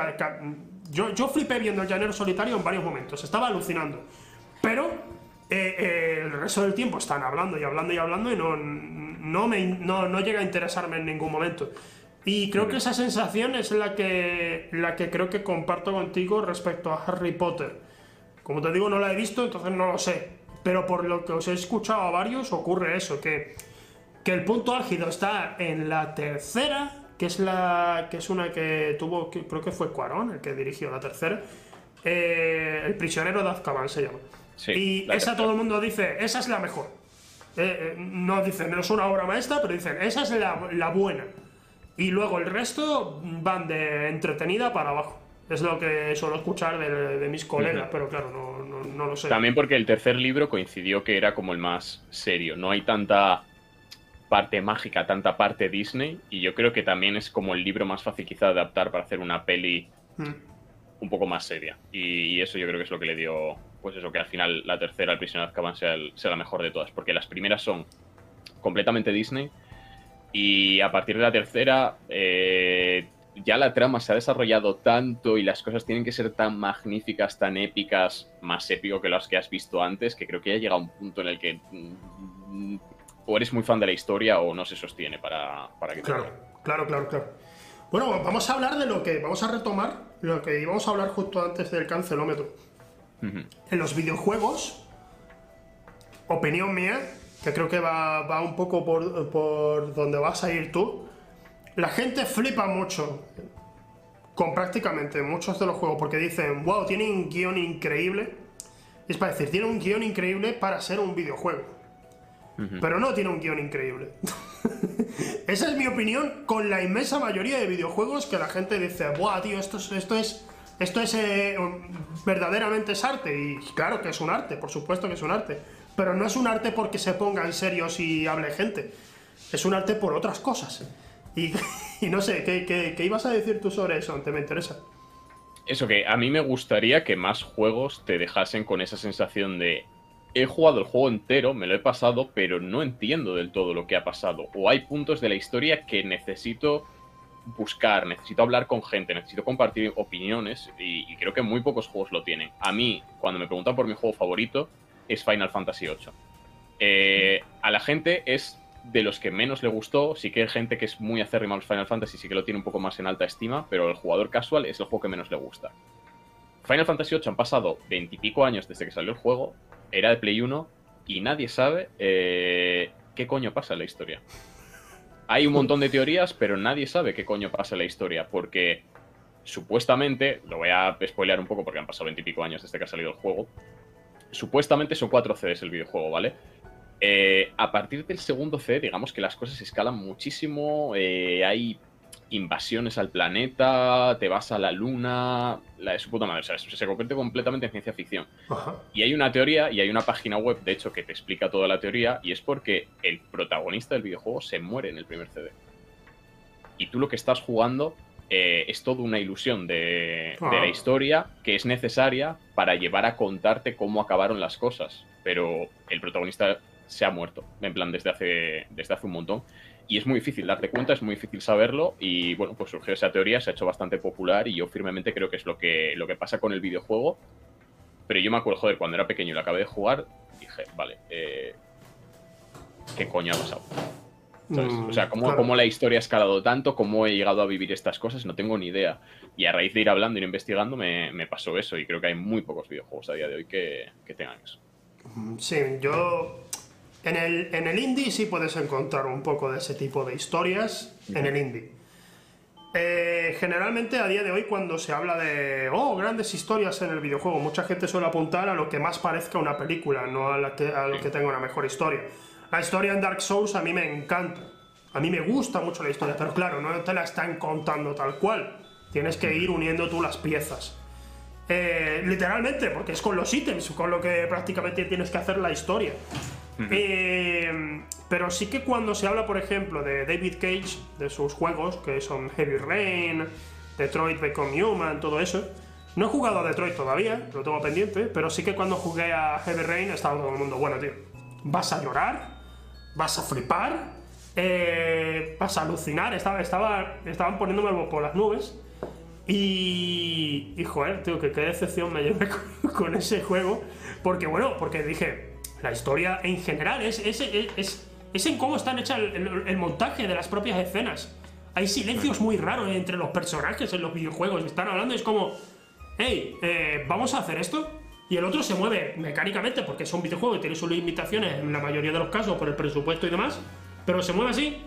yo, yo flipé viendo El Llanero Solitario en varios momentos, estaba alucinando. Pero eh, eh, el resto del tiempo están hablando y hablando y hablando y no, no, me, no, no llega a interesarme en ningún momento. Y creo que esa sensación es la que, la que creo que comparto contigo respecto a Harry Potter. Como te digo, no la he visto, entonces no lo sé. Pero por lo que os he escuchado a varios, ocurre eso, que, que el punto álgido está en la tercera, que es la que es una que tuvo, que creo que fue Cuarón el que dirigió la tercera. Eh, el prisionero de Azkaban se llama. Sí, y esa todo el mundo dice, esa es la mejor. Eh, eh, no dicen, no es una obra maestra, pero dicen, esa es la, la buena. Y luego el resto van de entretenida para abajo. Es lo que suelo escuchar de, de mis colegas, pero claro, no, no, no lo sé. También porque el tercer libro coincidió que era como el más serio. No hay tanta parte mágica, tanta parte Disney. Y yo creo que también es como el libro más fácil quizá de adaptar para hacer una peli Mm. un poco más seria. Y, y eso yo creo que es lo que le dio, pues eso, que al final la tercera, El prisionero de Azkaban, sea, el- sea la mejor de todas. Porque las primeras son completamente Disney. Y a partir de la tercera, eh, ya la trama se ha desarrollado tanto y las cosas tienen que ser tan magníficas, tan épicas, más épico que las que has visto antes, que creo que ya llega un punto en el que mm, o eres muy fan de la historia o no se sostiene para, para que te Claro, claro, claro, claro. Bueno, vamos a hablar de lo que. Vamos a retomar lo que íbamos a hablar justo antes del cancelómetro. En los videojuegos, opinión mía, que creo que va, va un poco por, por donde vas a ir tú, la gente flipa mucho con prácticamente muchos de los juegos porque dicen, wow, tiene un guion increíble. Es para decir, tiene un guion increíble para ser un videojuego. Pero no tiene un guion increíble. Esa es mi opinión con la inmensa mayoría de videojuegos que la gente dice, ¡buah, tío, esto es, esto es, esto es eh, verdaderamente es arte! Y claro que es un arte, por supuesto que es un arte. Pero no es un arte porque se ponga en serio si hable gente. Es un arte por otras cosas. Y, no sé, ¿qué, ibas a decir tú sobre eso? Te me interesa. Eso que a mí me gustaría que más juegos te dejasen con esa sensación de he jugado el juego entero, me lo he pasado, pero no entiendo del todo lo que ha pasado. O hay puntos de la historia que necesito buscar, necesito hablar con gente, necesito compartir opiniones y, y creo que muy pocos juegos lo tienen. A mí, cuando me preguntan por mi juego favorito, es Final Fantasy VIII. Eh, a la gente es de los que menos le gustó, sí que hay gente que es muy acérrima a los Final Fantasy, sí que lo tiene un poco más en alta estima, pero el jugador casual es el juego que menos le gusta. Final Fantasy VIII han pasado veintipico años desde que salió el juego, era de Play 1 y nadie sabe eh, qué coño pasa en la historia. Hay un montón de teorías, pero nadie sabe qué coño pasa en la historia, porque supuestamente, lo voy a spoilear un poco porque han pasado veintipico años desde que ha salido el juego, supuestamente son cuatro CDs el videojuego, ¿vale? Eh, a partir del segundo CD, digamos que las cosas escalan muchísimo, eh, hay invasiones al planeta, te vas a la luna, la de su puta madre, o sea, se convierte completamente en ciencia ficción. Ajá. Y hay una teoría y hay una página web, de hecho, que te explica toda la teoría, y es porque el protagonista del videojuego se muere en el primer CD. Y tú lo que estás jugando eh, es toda una ilusión de, de Ah. la historia que es necesaria para llevar a contarte cómo acabaron las cosas. Pero el protagonista se ha muerto, en plan, desde hace, desde hace un montón. Y es muy difícil darte cuenta, es muy difícil saberlo. Y bueno, pues surgió esa teoría, se ha hecho bastante popular y yo firmemente creo que es lo que, lo que pasa con el videojuego. Pero yo me acuerdo, joder, cuando era pequeño y lo acabé de jugar, dije, vale, eh, ¿qué coño ha pasado? ¿Sabes? Mm, O sea, ¿cómo, claro. cómo la historia ha escalado tanto? ¿Cómo he llegado a vivir estas cosas? No tengo ni idea. Y a raíz de ir hablando, ir investigando, me, me pasó eso. Y creo que hay muy pocos videojuegos a día de hoy que, que tengan eso. Sí, yo. En el, en el indie sí puedes encontrar un poco de ese tipo de historias en el indie. Eh, generalmente a día de hoy cuando se habla de oh, grandes historias en el videojuego, mucha gente suele apuntar a lo que más parezca una película, no a, que, lo que tenga una mejor historia. La historia en Dark Souls a mí me encanta. A mí me gusta mucho la historia, pero claro, no te la están contando tal cual. Tienes que ir uniendo tú las piezas. Eh, literalmente, porque es con los ítems, con lo que prácticamente tienes que hacer la historia. Eh, pero sí que cuando se habla, por ejemplo, de David Cage, de sus juegos, que son Heavy Rain, Detroit Become Human, todo eso. No he jugado a Detroit todavía, lo tengo pendiente, pero sí que cuando jugué a Heavy Rain estaba todo el mundo, bueno, tío, vas a llorar, vas a flipar, eh, vas a alucinar, estaba, estaba, estaban poniéndome por las nubes. Y, y joder, tío, que qué decepción me llevé con ese juego. Porque bueno, porque dije, la historia en general es, es, es, es en cómo están hechas el, el- el montaje de las propias escenas. Hay silencios muy raros entre los personajes en los videojuegos. Están hablando y es como, hey, eh, vamos a hacer esto. Y el otro se mueve mecánicamente porque es un videojuego y tiene sus limitaciones en la mayoría de los casos por el presupuesto y demás. Pero se mueve así.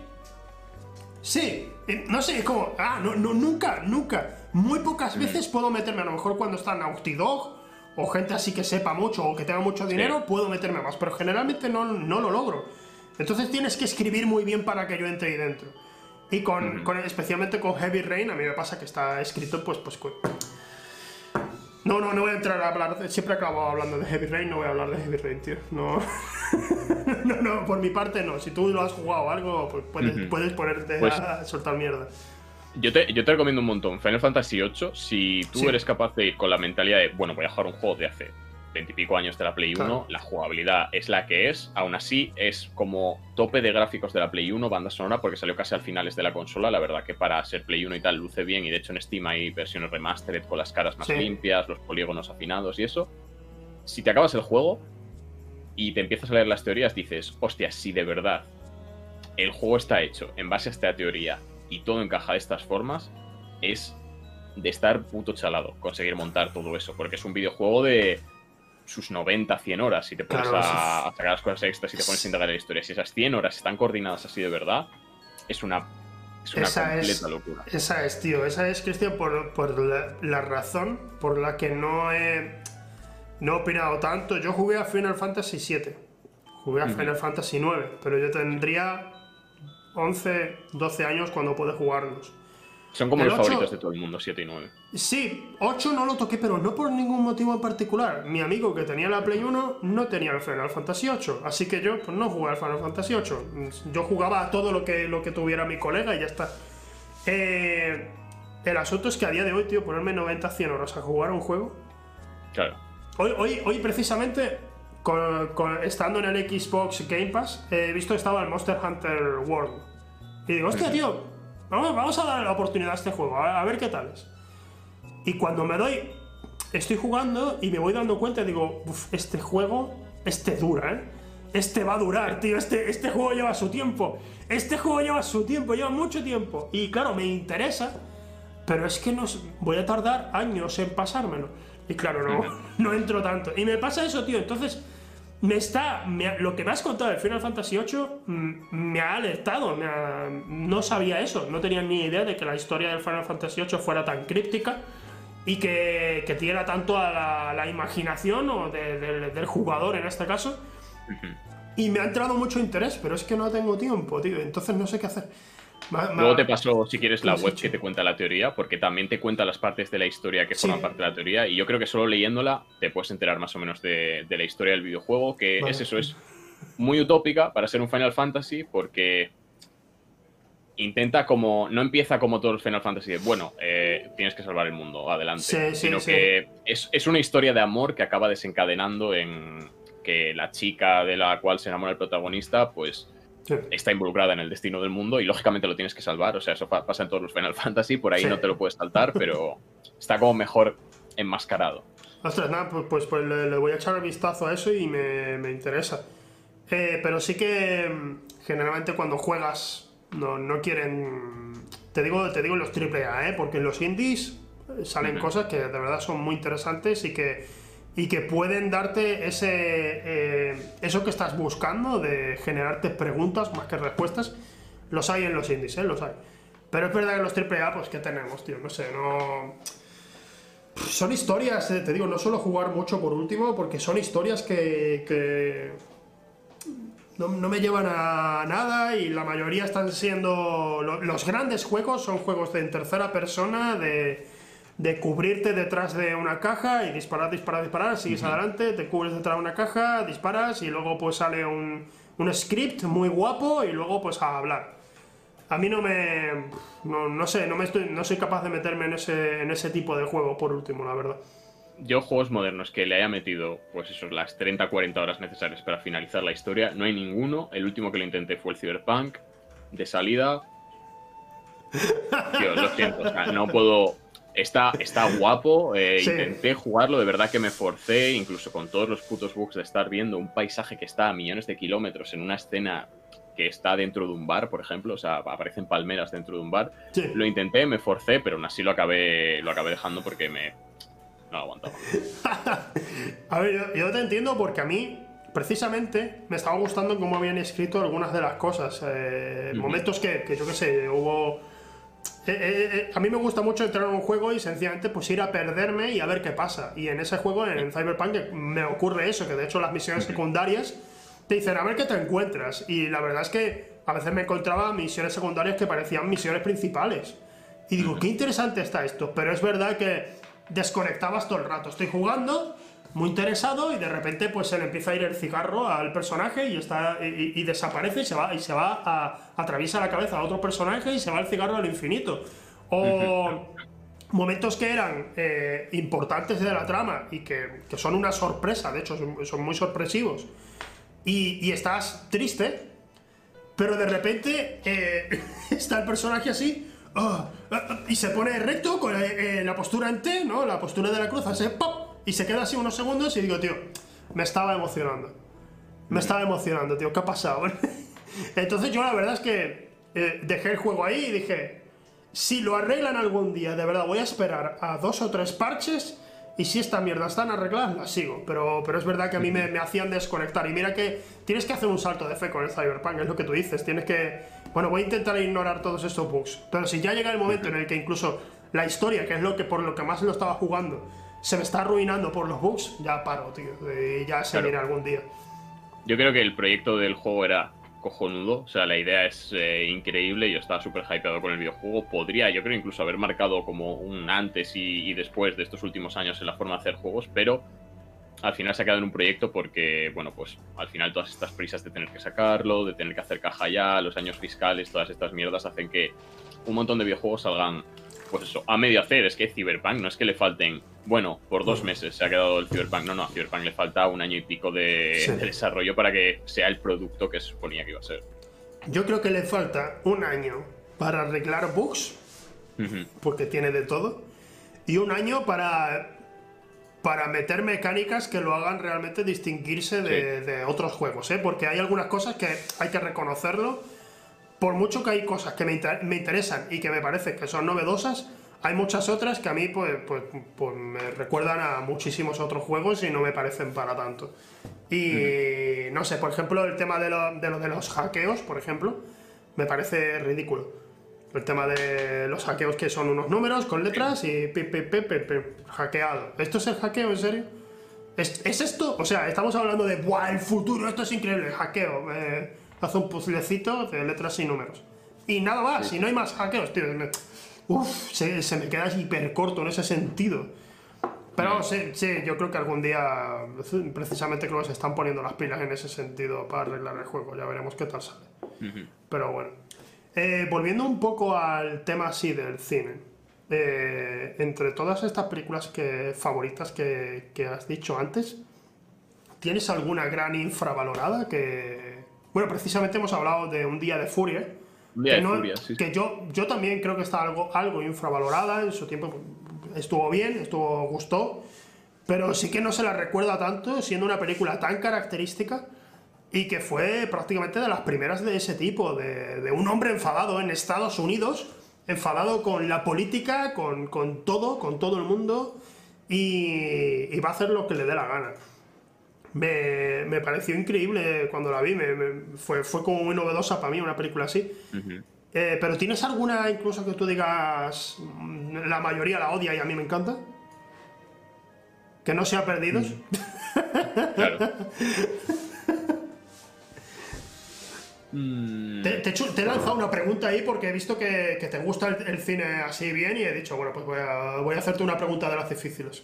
Sí, no sé, es como, ah, no, no, nunca, nunca. Muy pocas veces puedo meterme, a lo mejor cuando está Naughty Dog o gente así que sepa mucho o que tenga mucho dinero, puedo meterme más, pero generalmente no, no lo logro. Entonces tienes que escribir muy bien para que yo entre ahí dentro. Y con, con- especialmente con Heavy Rain, a mí me pasa que está escrito, pues, pues, no, no, no voy a entrar a hablar. de- Siempre acabo hablando de Heavy Rain, no voy a hablar de Heavy Rain, tío. No. no, no, por mi parte no. Si tú lo has jugado o algo, pues puedes, puedes ponerte Pues- a soltar mierda. Yo te, yo te recomiendo un montón Final Fantasy VIII si tú Sí. eres capaz de ir con la mentalidad de, bueno, voy a jugar un juego de hace veintipico años de la Play 1, Claro. la jugabilidad es la que es, aún así es como tope de gráficos de la Play 1, banda sonora, porque salió casi al finales de la consola, la verdad que para ser Play 1 y tal luce bien, y de hecho en Steam hay versiones remastered con las caras más Sí. limpias, los polígonos afinados y eso. Si te acabas el juego y te empiezas a leer las teorías, dices, hostia, si de verdad el juego está hecho en base a esta teoría y todo encaja de estas formas, es de estar puto chalado conseguir montar todo eso, porque es un videojuego de sus 90, 100 horas si te pones Claro, a, sacar las cosas extras y te pones a indagar la historia. Si esas 100 horas están coordinadas así de verdad, es una, es una Esa completa es- locura. Esa es, tío. Esa es, Cristian, por, por la, la razón por la que no he, no he opinado tanto. Yo jugué a Final Fantasy VII. Jugué a. Final Fantasy IX, pero yo tendría 11, 12 años cuando pude jugarlos. Son como el los ocho- favoritos de todo el mundo, 7 y 9. Sí, 8 no lo toqué, pero no por ningún motivo en particular. Mi amigo que tenía la Play 1 no tenía el Final Fantasy 8, así que yo pues, no jugué al Final Fantasy 8. Yo jugaba a todo lo que, lo que tuviera mi colega y ya está. Eh, el asunto es que a día de hoy, tío, ponerme 90, 100 horas a jugar a un juego. Claro. Hoy, hoy, hoy precisamente, con- con- estando en el Xbox Game Pass, he visto que estaba el Monster Hunter World. Y digo, hostia, tío, vamos, vamos a dar la oportunidad a este juego, a, a ver qué tal es. Y cuando me doy, estoy jugando y me voy dando cuenta, digo, "Uf, este juego, este dura, ¿eh? Este va a durar, tío, este, este juego lleva su tiempo. Este juego lleva su tiempo, lleva mucho tiempo. Y claro, me interesa, pero es que no, voy a tardar años en pasármelo. Y claro, no, no entro tanto. Y me pasa eso, tío. Entonces, me está. me ha- lo que me has contado del Final Fantasy VIII mm, me ha alertado. me ha- no sabía eso. No tenía ni idea de que la historia del Final Fantasy VIII fuera tan críptica y que, que diera tanto a la, la imaginación o de- del- del jugador en este caso. Y me ha entrado mucho interés, pero es que no tengo tiempo, tío. Entonces no sé qué hacer. Ma- ma- Luego te paso, si quieres, la ¿Qué has web que te cuenta la teoría, porque también te cuenta las partes de la historia que Sí. forman parte de la teoría. Y yo creo que solo leyéndola te puedes enterar más o menos de, de la historia del videojuego, que Vale. es eso, es muy utópica para ser un Final Fantasy, porque intenta como. No empieza como todos los Final Fantasy de, bueno, eh, tienes que salvar el mundo, adelante. Sí, sí, sino que es, es una historia de amor que acaba desencadenando en que la chica de la cual se enamora el protagonista, pues Sí. está involucrada en el destino del mundo y lógicamente lo tienes que salvar. O sea, eso pa- pasa en todos los Final Fantasy, por ahí Sí. no te lo puedes saltar, pero está como mejor enmascarado. Ostras, nada, pues, pues, pues le, le voy a echar un vistazo a eso y me, me interesa. Eh, pero sí que mm, generalmente cuando juegas no, no quieren... Te digo, te digo en los AAA, ¿eh? porque en los indies eh, salen cosas que de verdad son muy interesantes y que, y que pueden darte ese, eh, eso que estás buscando de generarte preguntas más que respuestas. Los hay en los indies, ¿eh? los hay. Pero es verdad que los AAA, pues, ¿qué tenemos, tío? No sé, no son historias, eh, te digo, no suelo jugar mucho por último, porque son historias que, que no, no me llevan a nada y la mayoría están siendo... lo- los grandes juegos son juegos de en tercera persona, de, de cubrirte detrás de una caja y disparar, disparar, disparar, sigues adelante, te cubres detrás de una caja, disparas y luego pues sale un, un script muy guapo y luego pues a hablar. A mí no me... No, no sé, no, me estoy, no soy capaz de meterme en ese, en ese tipo de juego, por último, la verdad. Yo, juegos modernos que le haya metido, pues eso, las 30-40 horas necesarias para finalizar la historia, no hay ninguno. El último que lo intenté fue el Cyberpunk. De salida. Tío, lo siento, o sea, no puedo. Está, está guapo, eh, Sí. intenté jugarlo, de verdad que me forcé, incluso con todos los putos bugs de estar viendo un paisaje que está a millones de kilómetros en una escena que está dentro de un bar, por ejemplo, o sea, aparecen palmeras dentro de un bar. Sí. Lo intenté, me forcé, pero aún así lo acabé, lo acabé dejando porque me. No lo aguantaba. A ver, yo, yo te entiendo porque a mí, precisamente, me estaba gustando cómo habían escrito algunas de las cosas. eh. Momentos que, que yo qué sé, hubo... eh, eh, eh, a mí me gusta mucho entrar en un juego y sencillamente pues ir a perderme y a ver qué pasa. Y en ese juego, en Cyberpunk, me ocurre eso, que de hecho las misiones secundarias te dicen a ver qué te encuentras. Y la verdad es que a veces me encontraba misiones secundarias que parecían misiones principales. Y digo, qué interesante está esto. Pero es verdad que desconectabas todo el rato. Estoy jugando, muy interesado, y de repente pues se le empieza a ir el cigarro al personaje y está y, desaparece y se va y se va a atraviesa la cabeza a otro personaje y se va el cigarro al infinito. O momentos que eran eh, importantes de la trama y que, que son una sorpresa, de hecho son, son muy sorpresivos. Y, y estás triste, pero de repente eh, está el personaje así ah, ah, y se pone recto con eh, eh, la postura en T, ¿no? La postura de la cruz, hace pop y se queda así unos segundos y digo, tío, me estaba emocionando. Me estaba emocionando, tío, ¿qué ha pasado? Entonces yo la verdad es que eh, dejé el juego ahí y dije, si lo arreglan algún día, de verdad voy a esperar a dos o tres parches y si esta mierda están arregladas, las sigo. Pero, pero es verdad que a mí me, me hacían desconectar. Y mira que tienes que hacer un salto de fe con el Cyberpunk, es lo que tú dices. Tienes que... Bueno, voy a intentar ignorar todos estos bugs. Pero si ya llega el momento en el que incluso la historia, que es lo que por lo que más lo estaba jugando, se me está arruinando por los bugs, ya paro, tío. Ya se Claro. algún día. Yo creo que el proyecto del juego era cojonudo, o sea, la idea es eh, increíble, yo estaba súper hypeado con el videojuego, podría yo creo incluso haber marcado como un antes y, y después de estos últimos años en la forma de hacer juegos, pero al final se ha quedado en un proyecto porque, bueno, pues al final todas estas prisas de tener que sacarlo, de tener que hacer caja ya, los años fiscales, todas estas mierdas hacen que un montón de videojuegos salgan, pues eso, a medio hacer. Es que Cyberpunk no es que le falten, bueno, por dos meses se ha quedado el Cyberpunk, no, no, a Cyberpunk le falta un año y pico de, Sí. de desarrollo para que sea el producto que se suponía que iba a ser. Yo creo que le falta un año para arreglar bugs, porque tiene de todo, y un año para, para meter mecánicas que lo hagan realmente distinguirse de, de otros juegos, ¿eh? porque hay algunas cosas que hay que reconocerlo, por mucho que hay cosas que me, inter- me interesan y que me parece que son novedosas, hay muchas otras que a mí pues, pues, pues me recuerdan a muchísimos otros juegos y no me parecen para tanto. Y no sé, por ejemplo, el tema de lo de, lo de los hackeos, por ejemplo, me parece ridículo. El tema de los hackeos que son unos números con letras y pi, pi, pi, pi, pi, hackeado. ¿Esto es el hackeo, en serio? ¿Es, es esto? O sea, estamos hablando de ¡buah, el futuro! Esto es increíble, hackeo. Eh, hace un puzzlecito de letras y números. Y nada más, y no hay más hackeos, tío. Me- Uf, se, se me queda hiper corto en ese sentido. Pero sí, sí, yo creo que algún día, precisamente creo que se están poniendo las pilas en ese sentido para arreglar el juego. Ya veremos qué tal sale. Pero bueno. Eh, volviendo un poco al tema así del cine. eh, entre todas estas películas que, favoritas que, que has dicho antes, ¿tienes alguna gran infravalorada que... Bueno, precisamente hemos hablado de Un Día de Furia. Un día que de no- furia, sí. Que yo, yo también creo que está algo, algo infravalorada. En su tiempo estuvo bien, estuvo gustó. Pero sí que no se la recuerda tanto, siendo una película tan característica y que fue prácticamente de las primeras de ese tipo, de, de un hombre enfadado en Estados Unidos, enfadado con la política, con, con todo, con todo el mundo, y, y va a hacer lo que le dé la gana. Me, me pareció increíble cuando la vi, me- me- fue, fue como muy novedosa para mí una película así. Eh, pero ¿tienes alguna incluso que tú digas, mm, la mayoría la odia y a mí me encanta? Que no sea perdidos. Claro. Mm, Te, te he hecho- te he lanzado una pregunta ahí porque he visto que, que te gusta el, el cine así bien y he dicho, bueno, pues voy a, voy a hacerte una pregunta de las difíciles.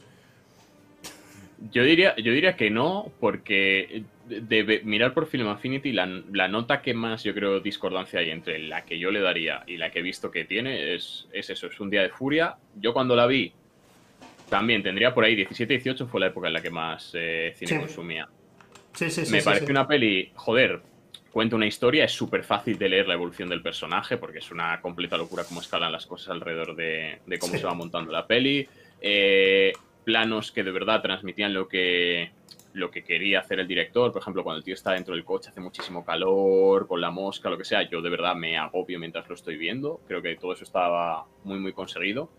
Yo diría, yo diría que no, porque de, de mirar por Film Affinity, la, la nota que más yo creo discordancia hay entre la que yo le daría y la que he visto que tiene es, es eso, es un día de furia. Yo cuando la vi, también tendría por ahí 17-18, fue la época en la que más eh, cine Sí. consumía. Sí, sí, sí. Me sí, parece sí. una peli, joder, cuenta una historia, es súper fácil de leer la evolución del personaje, porque es una completa locura cómo escalan las cosas alrededor de, de cómo se va montando la peli. Eh, planos que de verdad transmitían lo que, lo que quería hacer el director. Por ejemplo, cuando el tío está dentro del coche, hace muchísimo calor, con la mosca, lo que sea. Yo de verdad me agobio mientras lo estoy viendo. Creo que todo eso estaba muy, muy conseguido.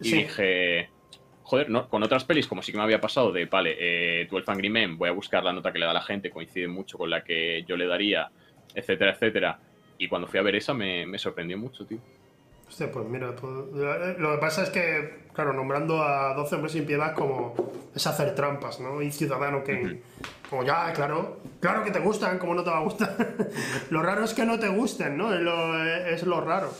Y Sí. dije, joder, no, con otras pelis, como sí que me había pasado de, vale, eh, 12 Angry Men, voy a buscar la nota que le da la gente, coincide mucho con la que yo le daría, etcétera, etcétera. Y cuando fui a ver esa me, me sorprendió mucho, tío. Hostia, pues mira, pues, eh, lo que pasa es que, claro, nombrando a 12 hombres sin piedad como es hacer trampas, ¿no? Y Ciudadano Kane. Como ya, claro, claro que te gustan, como no te va a gustar. lo raro es que no te gusten, ¿no? Es lo, es lo raro.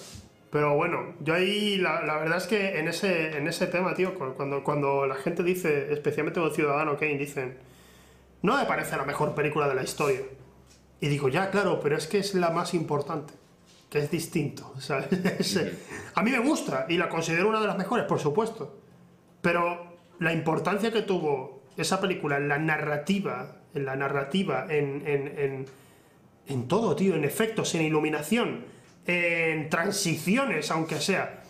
Pero bueno, yo ahí la, la verdad es que en ese, en ese tema, tío, cu- cuando, cuando la gente dice, especialmente con Ciudadano Kane, dicen, no me parece la mejor película de la historia. Y digo, ya, claro, pero es que es la más importante, que es distinto, ¿sabes? Es- a mí me gusta y la considero una de las mejores, por supuesto. Pero la importancia que tuvo esa película en la narrativa, en la narrativa, en, en, en, en todo, tío, en efectos, en iluminación, en transiciones, aunque sea,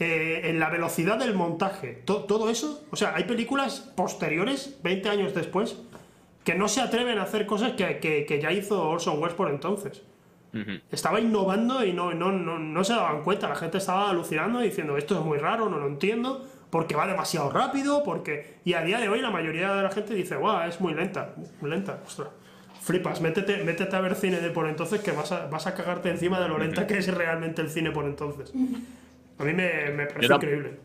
eh, en la velocidad del montaje, to- todo eso, o sea, hay películas posteriores, 20 años después, que no se atreven a hacer cosas que, que- que ya hizo Orson Welles por entonces. Estaba innovando y no, no, no, no se daban cuenta, la gente estaba alucinando y diciendo esto es muy raro, no lo entiendo, porque va demasiado rápido, porque... Y a día de hoy la mayoría de la gente dice, guau, es muy lenta, muy lenta, ostras. Flipas, métete, métete a ver cine de por entonces que vas a, vas a cagarte encima de lo lenta que es realmente el cine por entonces. A mí me, me parece Yo increíble.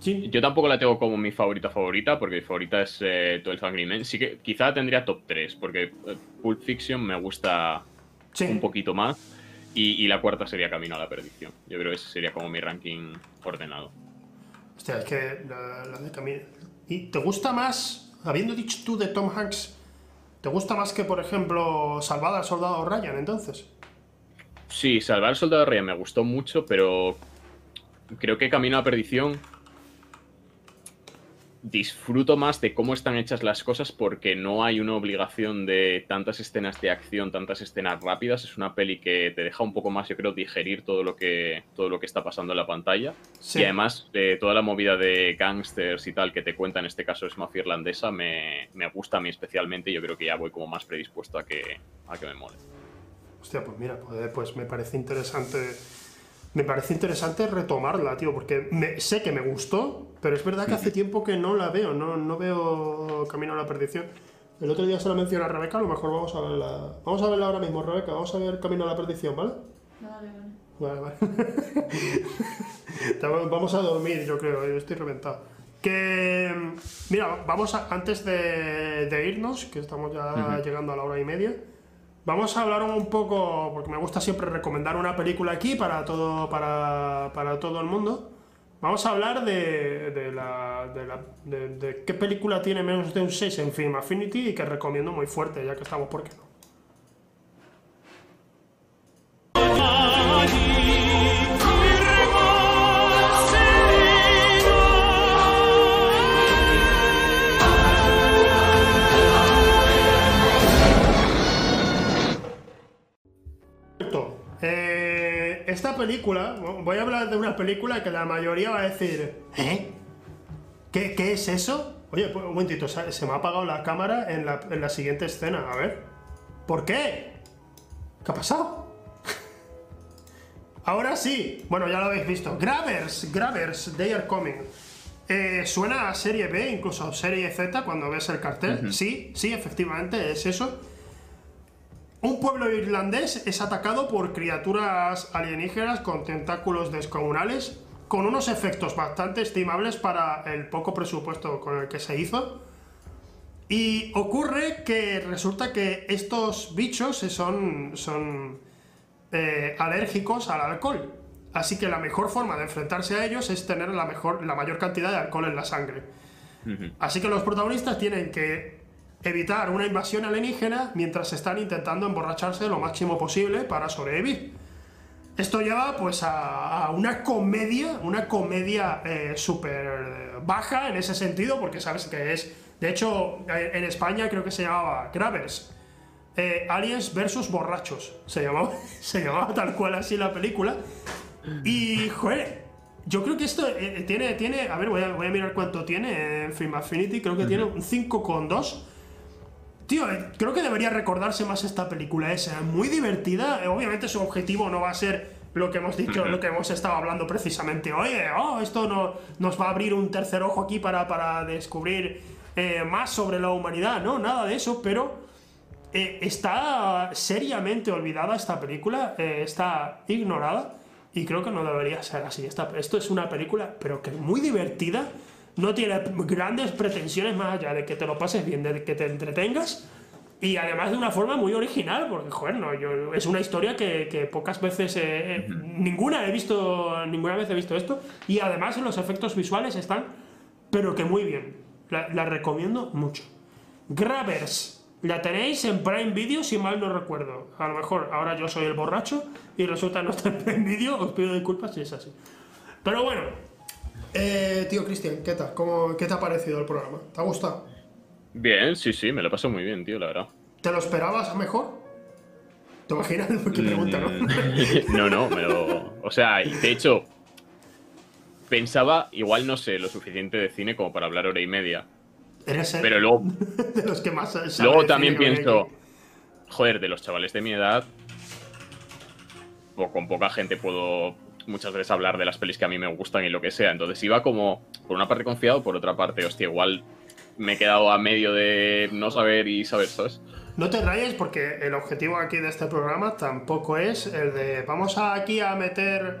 Sí, Yo tampoco la tengo como mi favorita favorita, porque mi favorita es eh, 12 Angry Men. Sí que quizá la tendría top 3, porque eh, Pulp Fiction me gusta sí. un poquito más. Y, y la cuarta sería Camino a la Perdición. Yo creo que ese sería como mi ranking ordenado. Hostia, es que la, la de Camino. ¿Y te gusta más, habiendo dicho tú de Tom Hanks, te gusta más que, por ejemplo, Salvada al Soldado Ryan, entonces? Sí, Salvar al Soldado Ryan me gustó mucho, pero creo que Camino a la Perdición disfruto más de cómo están hechas las cosas porque no hay una obligación de tantas escenas de acción, tantas escenas rápidas. Es una peli que te deja un poco más, yo creo, digerir todo lo que, todo lo que está pasando en la pantalla. Sí. Y además, eh, toda la movida de gangsters y tal que te cuenta, en este caso es mafia irlandesa, me, me gusta a mí especialmente y yo creo que ya voy como más predispuesto a que, a que me mole. Hostia, pues mira, pues, pues me parece interesante. Me parece interesante retomarla, tío, porque me- sé que me gustó, pero es verdad que hace tiempo que no la veo, no, no veo Camino a la Perdición. El otro día se la mencioné a Rebeca, a lo mejor vamos a verla. Vamos a verla ahora mismo, Rebeca, vamos a ver Camino a la Perdición, ¿vale? Vale, vale. Vale, vale. Vamos a dormir, yo creo, yo estoy reventado. Que, mira, vamos a, antes de, de irnos, que estamos ya llegando a la hora y media, vamos a hablar un poco, porque me gusta siempre recomendar una película aquí para todo, para, para todo el mundo. Vamos a hablar de, de, la, de, la- de- qué película tiene menos de un 6 en Film Affinity y que recomiendo muy fuerte, ya que estamos, ¿por qué no? Película, voy a hablar de una película que la mayoría va a decir, ¿eh? ¿Qué, qué es eso? Oye, pues, un momentito, se, me ha apagado la cámara en la, en la siguiente escena, a ver. ¿Por qué? ¿Qué ha pasado? Ahora sí, bueno, ya lo habéis visto. Grabbers, Grabbers, They Are Coming. Eh, suena a serie B, incluso a serie Z cuando ves el cartel. Sí, sí, efectivamente, es eso. Un pueblo irlandés es atacado por criaturas alienígenas con tentáculos descomunales, con unos efectos bastante estimables para el poco presupuesto con el que se hizo. Y ocurre que resulta que estos bichos son, son eh, alérgicos al alcohol. Así que la mejor forma de enfrentarse a ellos es tener la, mejor, la mayor cantidad de alcohol en la sangre. Así que los protagonistas tienen que evitar una invasión alienígena mientras están intentando emborracharse lo máximo posible para sobrevivir. Esto lleva pues a, una comedia, una comedia eh, súper baja en ese sentido, porque sabes que es, de hecho, eh, en España creo que se llamaba Gravers, eh, Aliens versus Borrachos, se llamaba, se llamaba tal cual así la película. Y, joder, yo creo que esto tiene, tiene, a ver, voy a, voy a, mirar cuánto tiene en Film Affinity, creo que tiene un 5,2 Tío, eh, creo que debería recordarse más esta película. Es muy divertida. Obviamente su objetivo no va a ser lo que hemos dicho, lo que hemos estado hablando precisamente. Oye, oh, esto no, nos va a abrir un tercer ojo aquí para, para descubrir eh, más sobre la humanidad. No, nada de eso, pero eh, está seriamente olvidada esta película. está ignorada. Y creo que no debería ser así. esto es una película, pero que muy divertida no tiene grandes pretensiones más allá de que te lo pases bien, de que te entretengas. Y además de una forma muy original, porque, joder, no, yo, es una historia que, pocas veces, ninguna he visto, ninguna vez he visto esto. Y además los efectos visuales están, pero que muy bien. La, recomiendo mucho. Gravers. La tenéis en Prime Video, si mal no recuerdo. A lo mejor ahora yo soy el borracho y resulta no estar en Prime Video. Os pido disculpas si es así. Pero bueno, eh, tío Cristian, ¿qué tal? ¿Cómo, ¿Qué te ha parecido el programa? ¿Te ha gustado? Bien, sí, sí, me lo paso muy bien, tío, la verdad. ¿Te lo esperabas mejor? ¿Te imaginas? Qué pregunta, ¿no? no, no, me lo... O sea, de hecho, pensaba, igual no sé lo suficiente de cine como para hablar hora y media. Eres el... Pero luego... de los que más Luego también pienso, joder, de los chavales de mi edad, o con poca gente puedo muchas veces hablar de las pelis que a mí me gustan y lo que sea. Entonces iba como, por una parte confiado, por otra parte, hostia, igual me he quedado a medio de no saber y saber, ¿sabes? No te rayes porque el objetivo aquí de este programa tampoco es el de vamos aquí a meter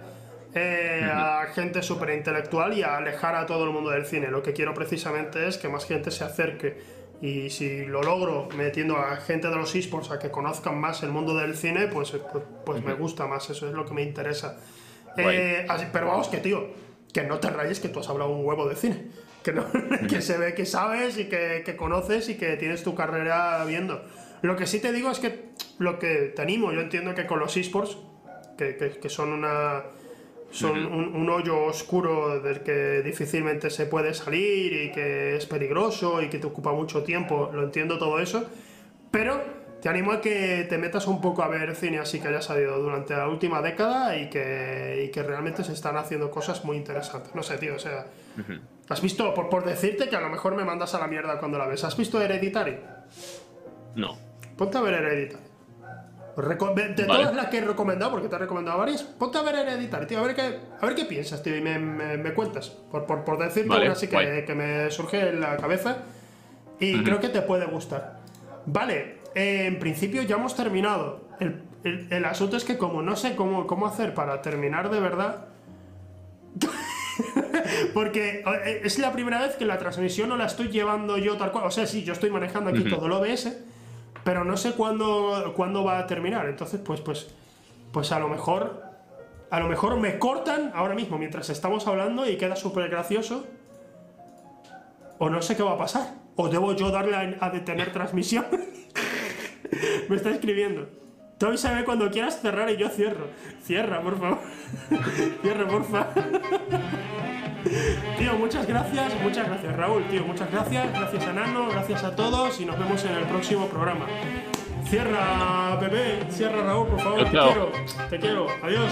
eh, a gente súper intelectual y a alejar a todo el mundo del cine. Lo que quiero precisamente es que más gente se acerque. Y si lo logro metiendo a gente de los esports a que conozcan más el mundo del cine, pues, pues, pues me gusta más, eso es lo que me interesa. Eh, pero vamos, que tío, que no te rayes que tú has hablado un huevo de cine. Que, no, que se ve que sabes y que, que, conoces y que tienes tu carrera viendo. Lo que sí te digo es que lo que te animo, yo entiendo que con los esports, que, que, son una son un, un, hoyo oscuro del que difícilmente se puede salir y que es peligroso y que te ocupa mucho tiempo, lo entiendo todo eso, pero te animo a que te metas un poco a ver cine así que haya salido durante la última década y que, y que realmente se están haciendo cosas muy interesantes. No sé, tío, o sea. ¿Has visto, por, por decirte que a lo mejor me mandas a la mierda cuando la ves, ¿has visto Hereditary? No. Ponte a ver Hereditary. De todas las que he recomendado, porque te he recomendado varias, ponte a ver Hereditary, tío, a ver qué, a ver qué piensas, tío, y me, me, cuentas. Por, por, por decirte vale, así que, que, me surge en la cabeza y creo que te puede gustar. Vale, en principio ya hemos terminado. El, asunto es que como no sé cómo, cómo hacer para terminar de verdad... Porque eh, es la primera vez que la transmisión no la estoy llevando yo tal cual. O sea, sí, yo estoy manejando aquí todo el OBS, pero no sé cuándo, cuándo va a terminar. Entonces, pues, pues, pues a lo mejor, a lo mejor me cortan ahora mismo mientras estamos hablando y queda súper gracioso. O no sé qué va a pasar. O debo yo darle a detener transmisión. Me está escribiendo. Tú avísame cuando quieras cerrar y yo cierro. Cierra, por favor. Cierra, porfa. Tío, muchas gracias, muchas gracias Raúl, tío, muchas gracias, gracias a Nano, gracias a todos y nos vemos en el próximo programa. Cierra, bebé, cierra Raúl, por favor, te quiero, te quiero, adiós.